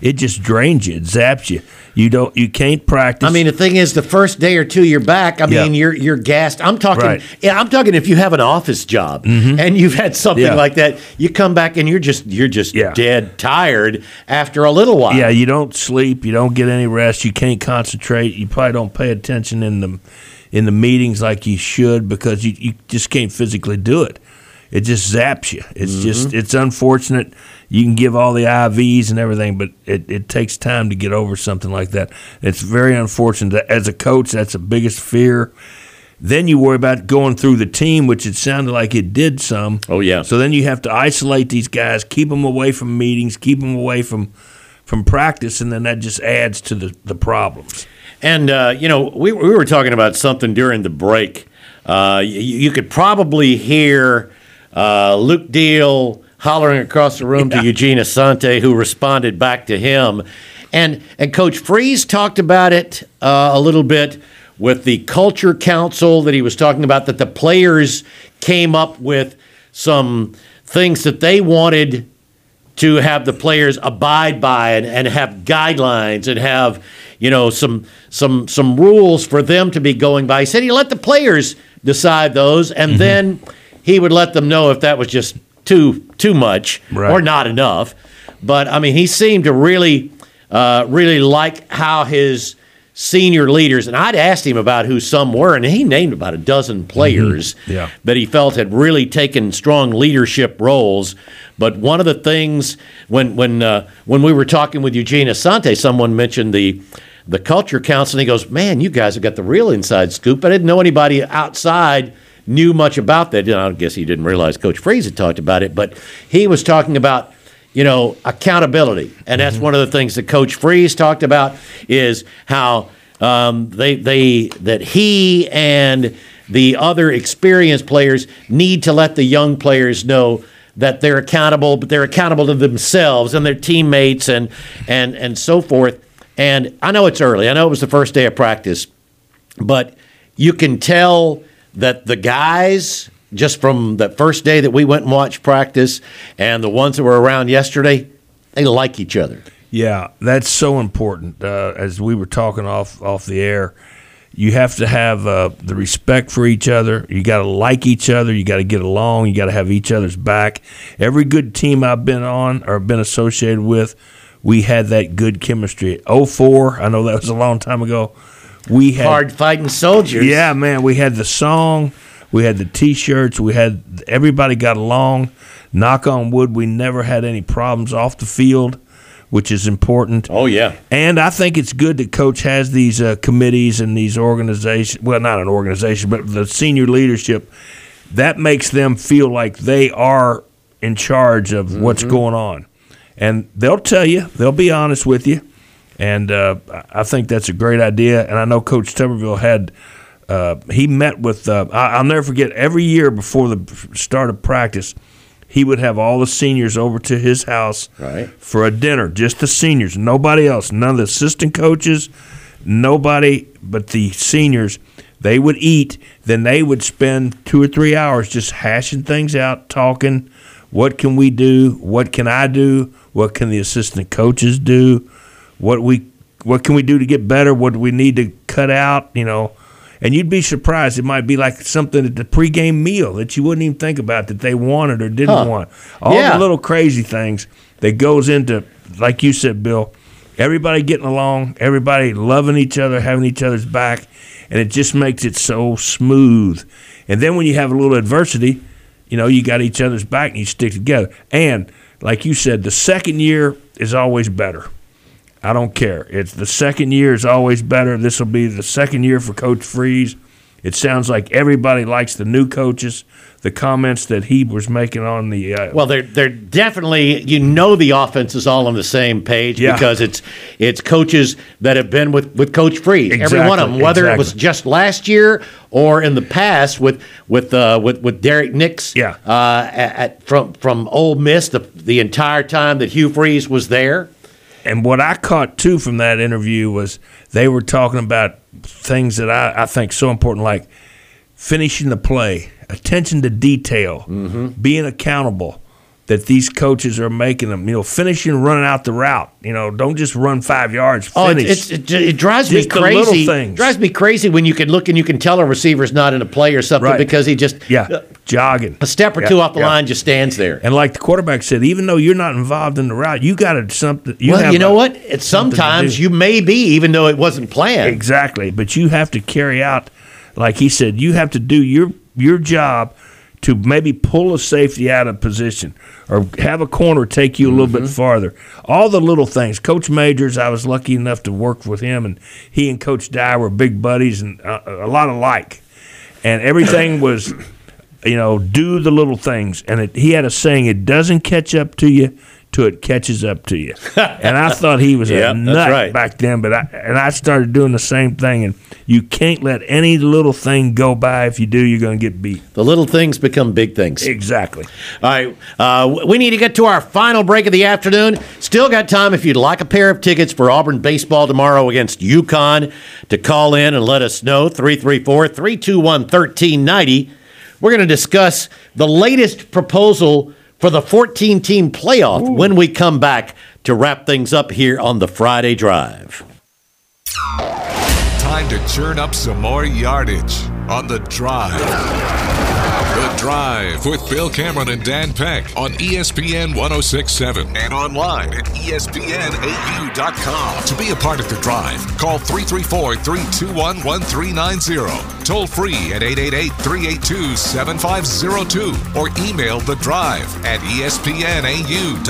it just drains you. It zaps you. You don't. You can't practice. I mean, the thing is, the first day or two you're back. I Yeah. mean, you're you're gassed. I'm talking. Right. Mm-hmm. Yeah, I'm talking. If you have an office job and you've had something Yeah. like that, you come back and you're just you're just dead tired after a little while. yeah, you don't sleep. You don't get any rest. You can't concentrate. You probably don't pay attention in the in the meetings like you should because you, you just can't physically do it. It just zaps you. It's Mm-hmm. just it's unfortunate. You can give all the IVs and everything, but it, it takes time to get over something like that. It's very unfortunate. As a coach, that's the biggest fear. Then you worry about going through the team, which it sounded like it did some. Oh yeah. So then you have to isolate these guys, keep them away from meetings, keep them away from from practice, and then that just adds to the, the problems. And uh, you know, we we were talking about something during the break. Uh, you, you could probably hear uh, Luke Deal hollering across the room to Eugene Asante, who responded back to him. And and Coach Freeze talked about it uh, a little bit with the culture council that he was talking about. That the players came up with some things that they wanted to have the players abide by and, and have guidelines and have you know some some some rules for them to be going by. He said he let the players decide those, and then he would let them know if that was just too too much Right. or not enough. But I mean, he seemed to really uh, really like how his senior leaders and I'd asked him about who some were, and he named about a dozen players Yeah. that he felt had really taken strong leadership roles. But one of the things when when uh, when we were talking with Eugene Asante, someone mentioned the the culture council, and he goes, "Man, you guys have got the real inside scoop. I didn't know anybody outside." Knew much about that. You know, I guess he didn't realize Coach Freeze had talked about it, but he was talking about you know, accountability. And that's one of the things that Coach Freeze talked about is how um, they they that he and the other experienced players need to let the young players know that they're accountable, but they're accountable to themselves and their teammates and and and so forth. And I know it's early. I know it was the first day of practice, but you can tell that the guys just from the first day that we went and watched practice and the ones that were around yesterday, they like each other. Yeah, that's so important. Uh, as we were talking off off the air, you have to have uh, the respect for each other. You got to like each other. You got to get along. You got to have each other's back. Every good team I've been on or been associated with, we had that good chemistry. 04, I know that was a long time ago. We had hard fighting soldiers. Yeah, man, we had the song, we had the T-shirts, we had everybody got along. Knock on wood, we never had any problems off the field which is important. Oh yeah, and I think it's good that coach has these uh, committees and these organizations. Well, not an organization, but the senior leadership. That makes them feel like they are in charge of mm-hmm. what's going on, and they'll tell you. They'll be honest with you, and uh, I think that's a great idea. And I know Coach Tuberville had. Uh, he met with. Uh, I'll never forget. Every year before the start of practice, he would have all the seniors over to his house right. for a dinner, just the seniors, nobody else, none of the assistant coaches, nobody but the seniors. They would eat, then they would spend two or three hours just hashing things out, talking. What can we do? What can I do? What can the assistant coaches do? What we what can we do to get better? What do we need to cut out? You know, and you'd be surprised. It might be like something at the pregame meal that you wouldn't even think about that they wanted or didn't huh. want. All yeah. the little crazy things that goes into, like you said, Bill. Everybody getting along, everybody loving each other, having each other's back, and it just makes it so smooth. And then when you have a little adversity, you know you got each other's back and you stick together. And like you said, the second year is always better. I don't care. It's the second year is always better. This will be the second year for Coach Freeze. It sounds like everybody likes the new coaches. The comments that he was making on the uh, well, they're they're definitely you know the offense is all on the same page yeah. because it's it's coaches that have been with, with Coach Freeze. Exactly, Every one of them, whether exactly. it was just last year or in the past with with uh, with with Derrick Nix, yeah, uh, at, at, from from Ole Miss the the entire time that Hugh Freeze was there. And what I caught too from that interview was they were talking about things that I, I think so important, like finishing the play, attention to detail, mm-hmm. being accountable, that these coaches are making them. You know, finishing running out the route. You know, don't just run five yards. Finish. Oh, it, it, drives just me crazy. It drives me crazy when you can look and you can tell a receiver's not in a play or something right. because he just yeah uh, jogging a step or yeah, two off the yeah. line just stands there. And like the quarterback said, even though you're not involved in the route, you got to something. You well, you know a, what? It's sometimes you may be, even though it wasn't planned. Exactly, but you have to carry out, like he said, you have to do your your job to maybe pull a safety out of position or have a corner take you a little mm-hmm. bit farther. All the little things. Coach Majors, I was lucky enough to work with him, and he and Coach Dye were big buddies and uh, a lot alike. And everything was, you know, do the little things. And it, he had a saying, it doesn't catch up to you till it catches up to you. and I thought he was yep, a nut right. back then, but I and I started doing the same thing. And you can't let any little thing go by. If you do, you're going to get beat. The little things become big things. Exactly. All right, uh, we need to get to our final break of the afternoon. Still got time if you'd like a pair of tickets for Auburn baseball tomorrow against UConn to call in and let us know 334 321 1390. We're going to discuss the latest proposal for the 14 team playoff Ooh. when we come back to wrap things up here on the Friday Drive. Time to churn up some more yardage on the drive. Drive with Bill Cameron and Dan Peck on ESPN 1067 and online at ESPNAU.com. To be a part of The Drive, call 334 321 1390. Toll free at 888 382 7502 or email The Drive at ESPNAU.com.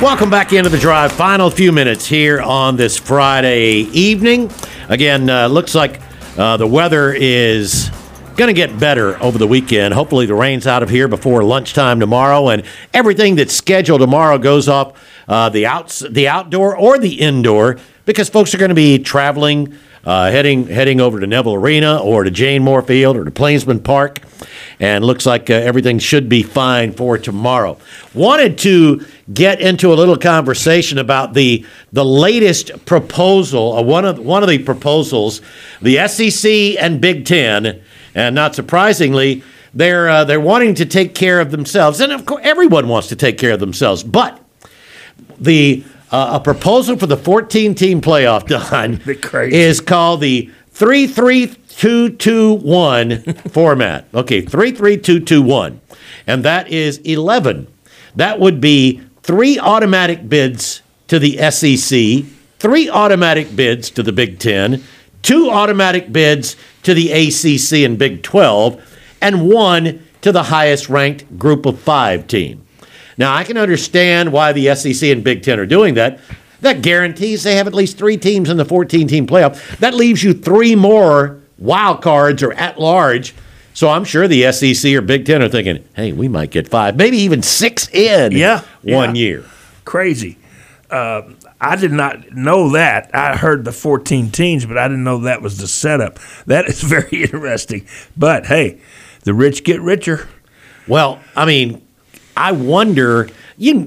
Welcome back into The Drive. Final few minutes here on this Friday evening. Again, uh, looks like uh, the weather is going to get better over the weekend. Hopefully, the rain's out of here before lunchtime tomorrow, and everything that's scheduled tomorrow goes off uh, the outs, the outdoor or the indoor, because folks are going to be traveling uh, heading heading over to Neville Arena or to Jane Moore Field or to Plainsman Park, and looks like uh, everything should be fine for tomorrow. Wanted to get into a little conversation about the the latest proposal, uh, one of one of the proposals, the SEC and Big Ten, and not surprisingly. They're, uh, they're wanting to take care of themselves. And of course, everyone wants to take care of themselves. But the uh, a proposal for the 14 team playoff, Don, is called the 33221 format. Okay, 33221. And that is 11. That would be three automatic bids to the SEC, three automatic bids to the Big Ten, two automatic bids to the ACC and Big 12, and one to the highest ranked group of five team. Now, I can understand why the SEC and Big Ten are doing that. That guarantees they have at least three teams in the 14 team playoff. That leaves you three more wild cards or at large. So I'm sure the SEC or Big Ten are thinking, hey, we might get five, maybe even six in yeah, one yeah. year. Crazy. Uh, I did not know that. I heard the 14 teams, but I didn't know that was the setup. That is very interesting. But hey, the rich get richer. Well, I mean, I wonder. You,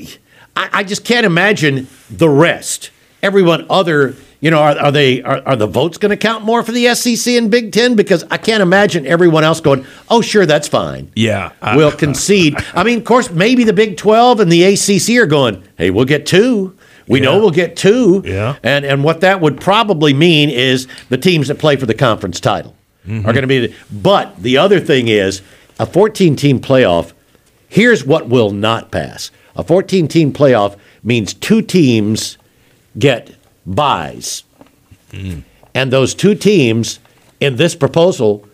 I, I just can't imagine the rest. Everyone other, you know, are, are they are, are the votes going to count more for the SEC and Big Ten? Because I can't imagine everyone else going, "Oh, sure, that's fine." Yeah, I- we'll concede. I mean, of course, maybe the Big Twelve and the ACC are going, "Hey, we'll get two. We know we'll get two. Yeah. And and what that would probably mean is the teams that play for the conference title Mm-hmm. are going to be. The, but the other thing is a 14 team playoff. Here's what will not pass: a 14 team playoff means two teams get buys, Mm. and those two teams in this proposal.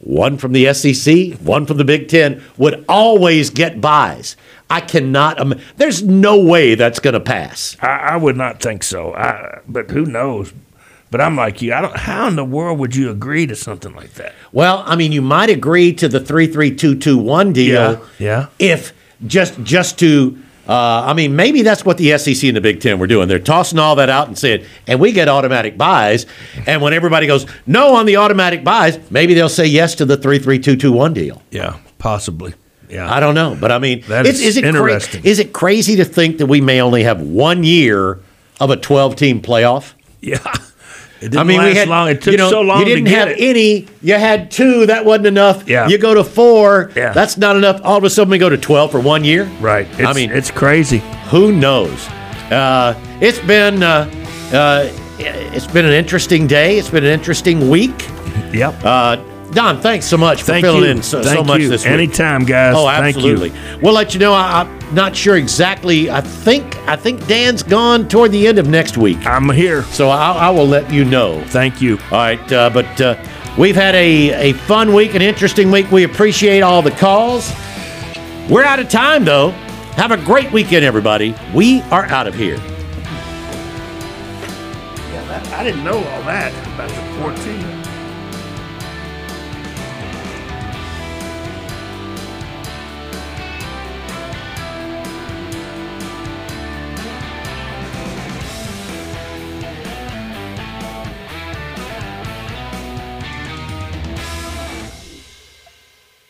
One from the SEC, one from the Big Ten would always get buys. I cannot. Im- There's no way that's going to pass. I, I would not think so. I, but who knows? But I'm like you. I don't. How in the world would you agree to something like that? Well, I mean, you might agree to the three three two two one deal. Yeah, yeah. If just just to, uh, I mean, maybe that's what the SEC and the Big Ten were doing. They're tossing all that out and saying, and we get automatic buys. And when everybody goes no on the automatic buys, maybe they'll say yes to the three three two two one deal. Yeah, possibly. Yeah, I don't know, but I mean, That it's, is it cra- interesting. is it crazy to think that we may only have one year of a twelve team playoff? Yeah. It didn't I mean, we had long. It took you know, so long You didn't have it. any. You had two. That wasn't enough. Yeah. You go to four. Yeah. That's not enough. All of a sudden, we go to twelve for one year. Right. I mean, it's crazy. Who knows? Uh, it's been uh, uh, it's been an interesting day. It's been an interesting week. Yep. Uh, Don, thanks so much for Thank filling you. in so, so much you. this week. Anytime, guys. Oh, Thank you. absolutely. We'll let you know. I, I'm not sure exactly. I think I think Dan's gone toward the end of next week. I'm here, so I, I will let you know. Thank you. All right, uh, but uh, we've had a, a fun week, an interesting week. We appreciate all the calls. We're out of time, though. Have a great weekend, everybody. We are out of here. Yeah, I didn't know all that about the 14.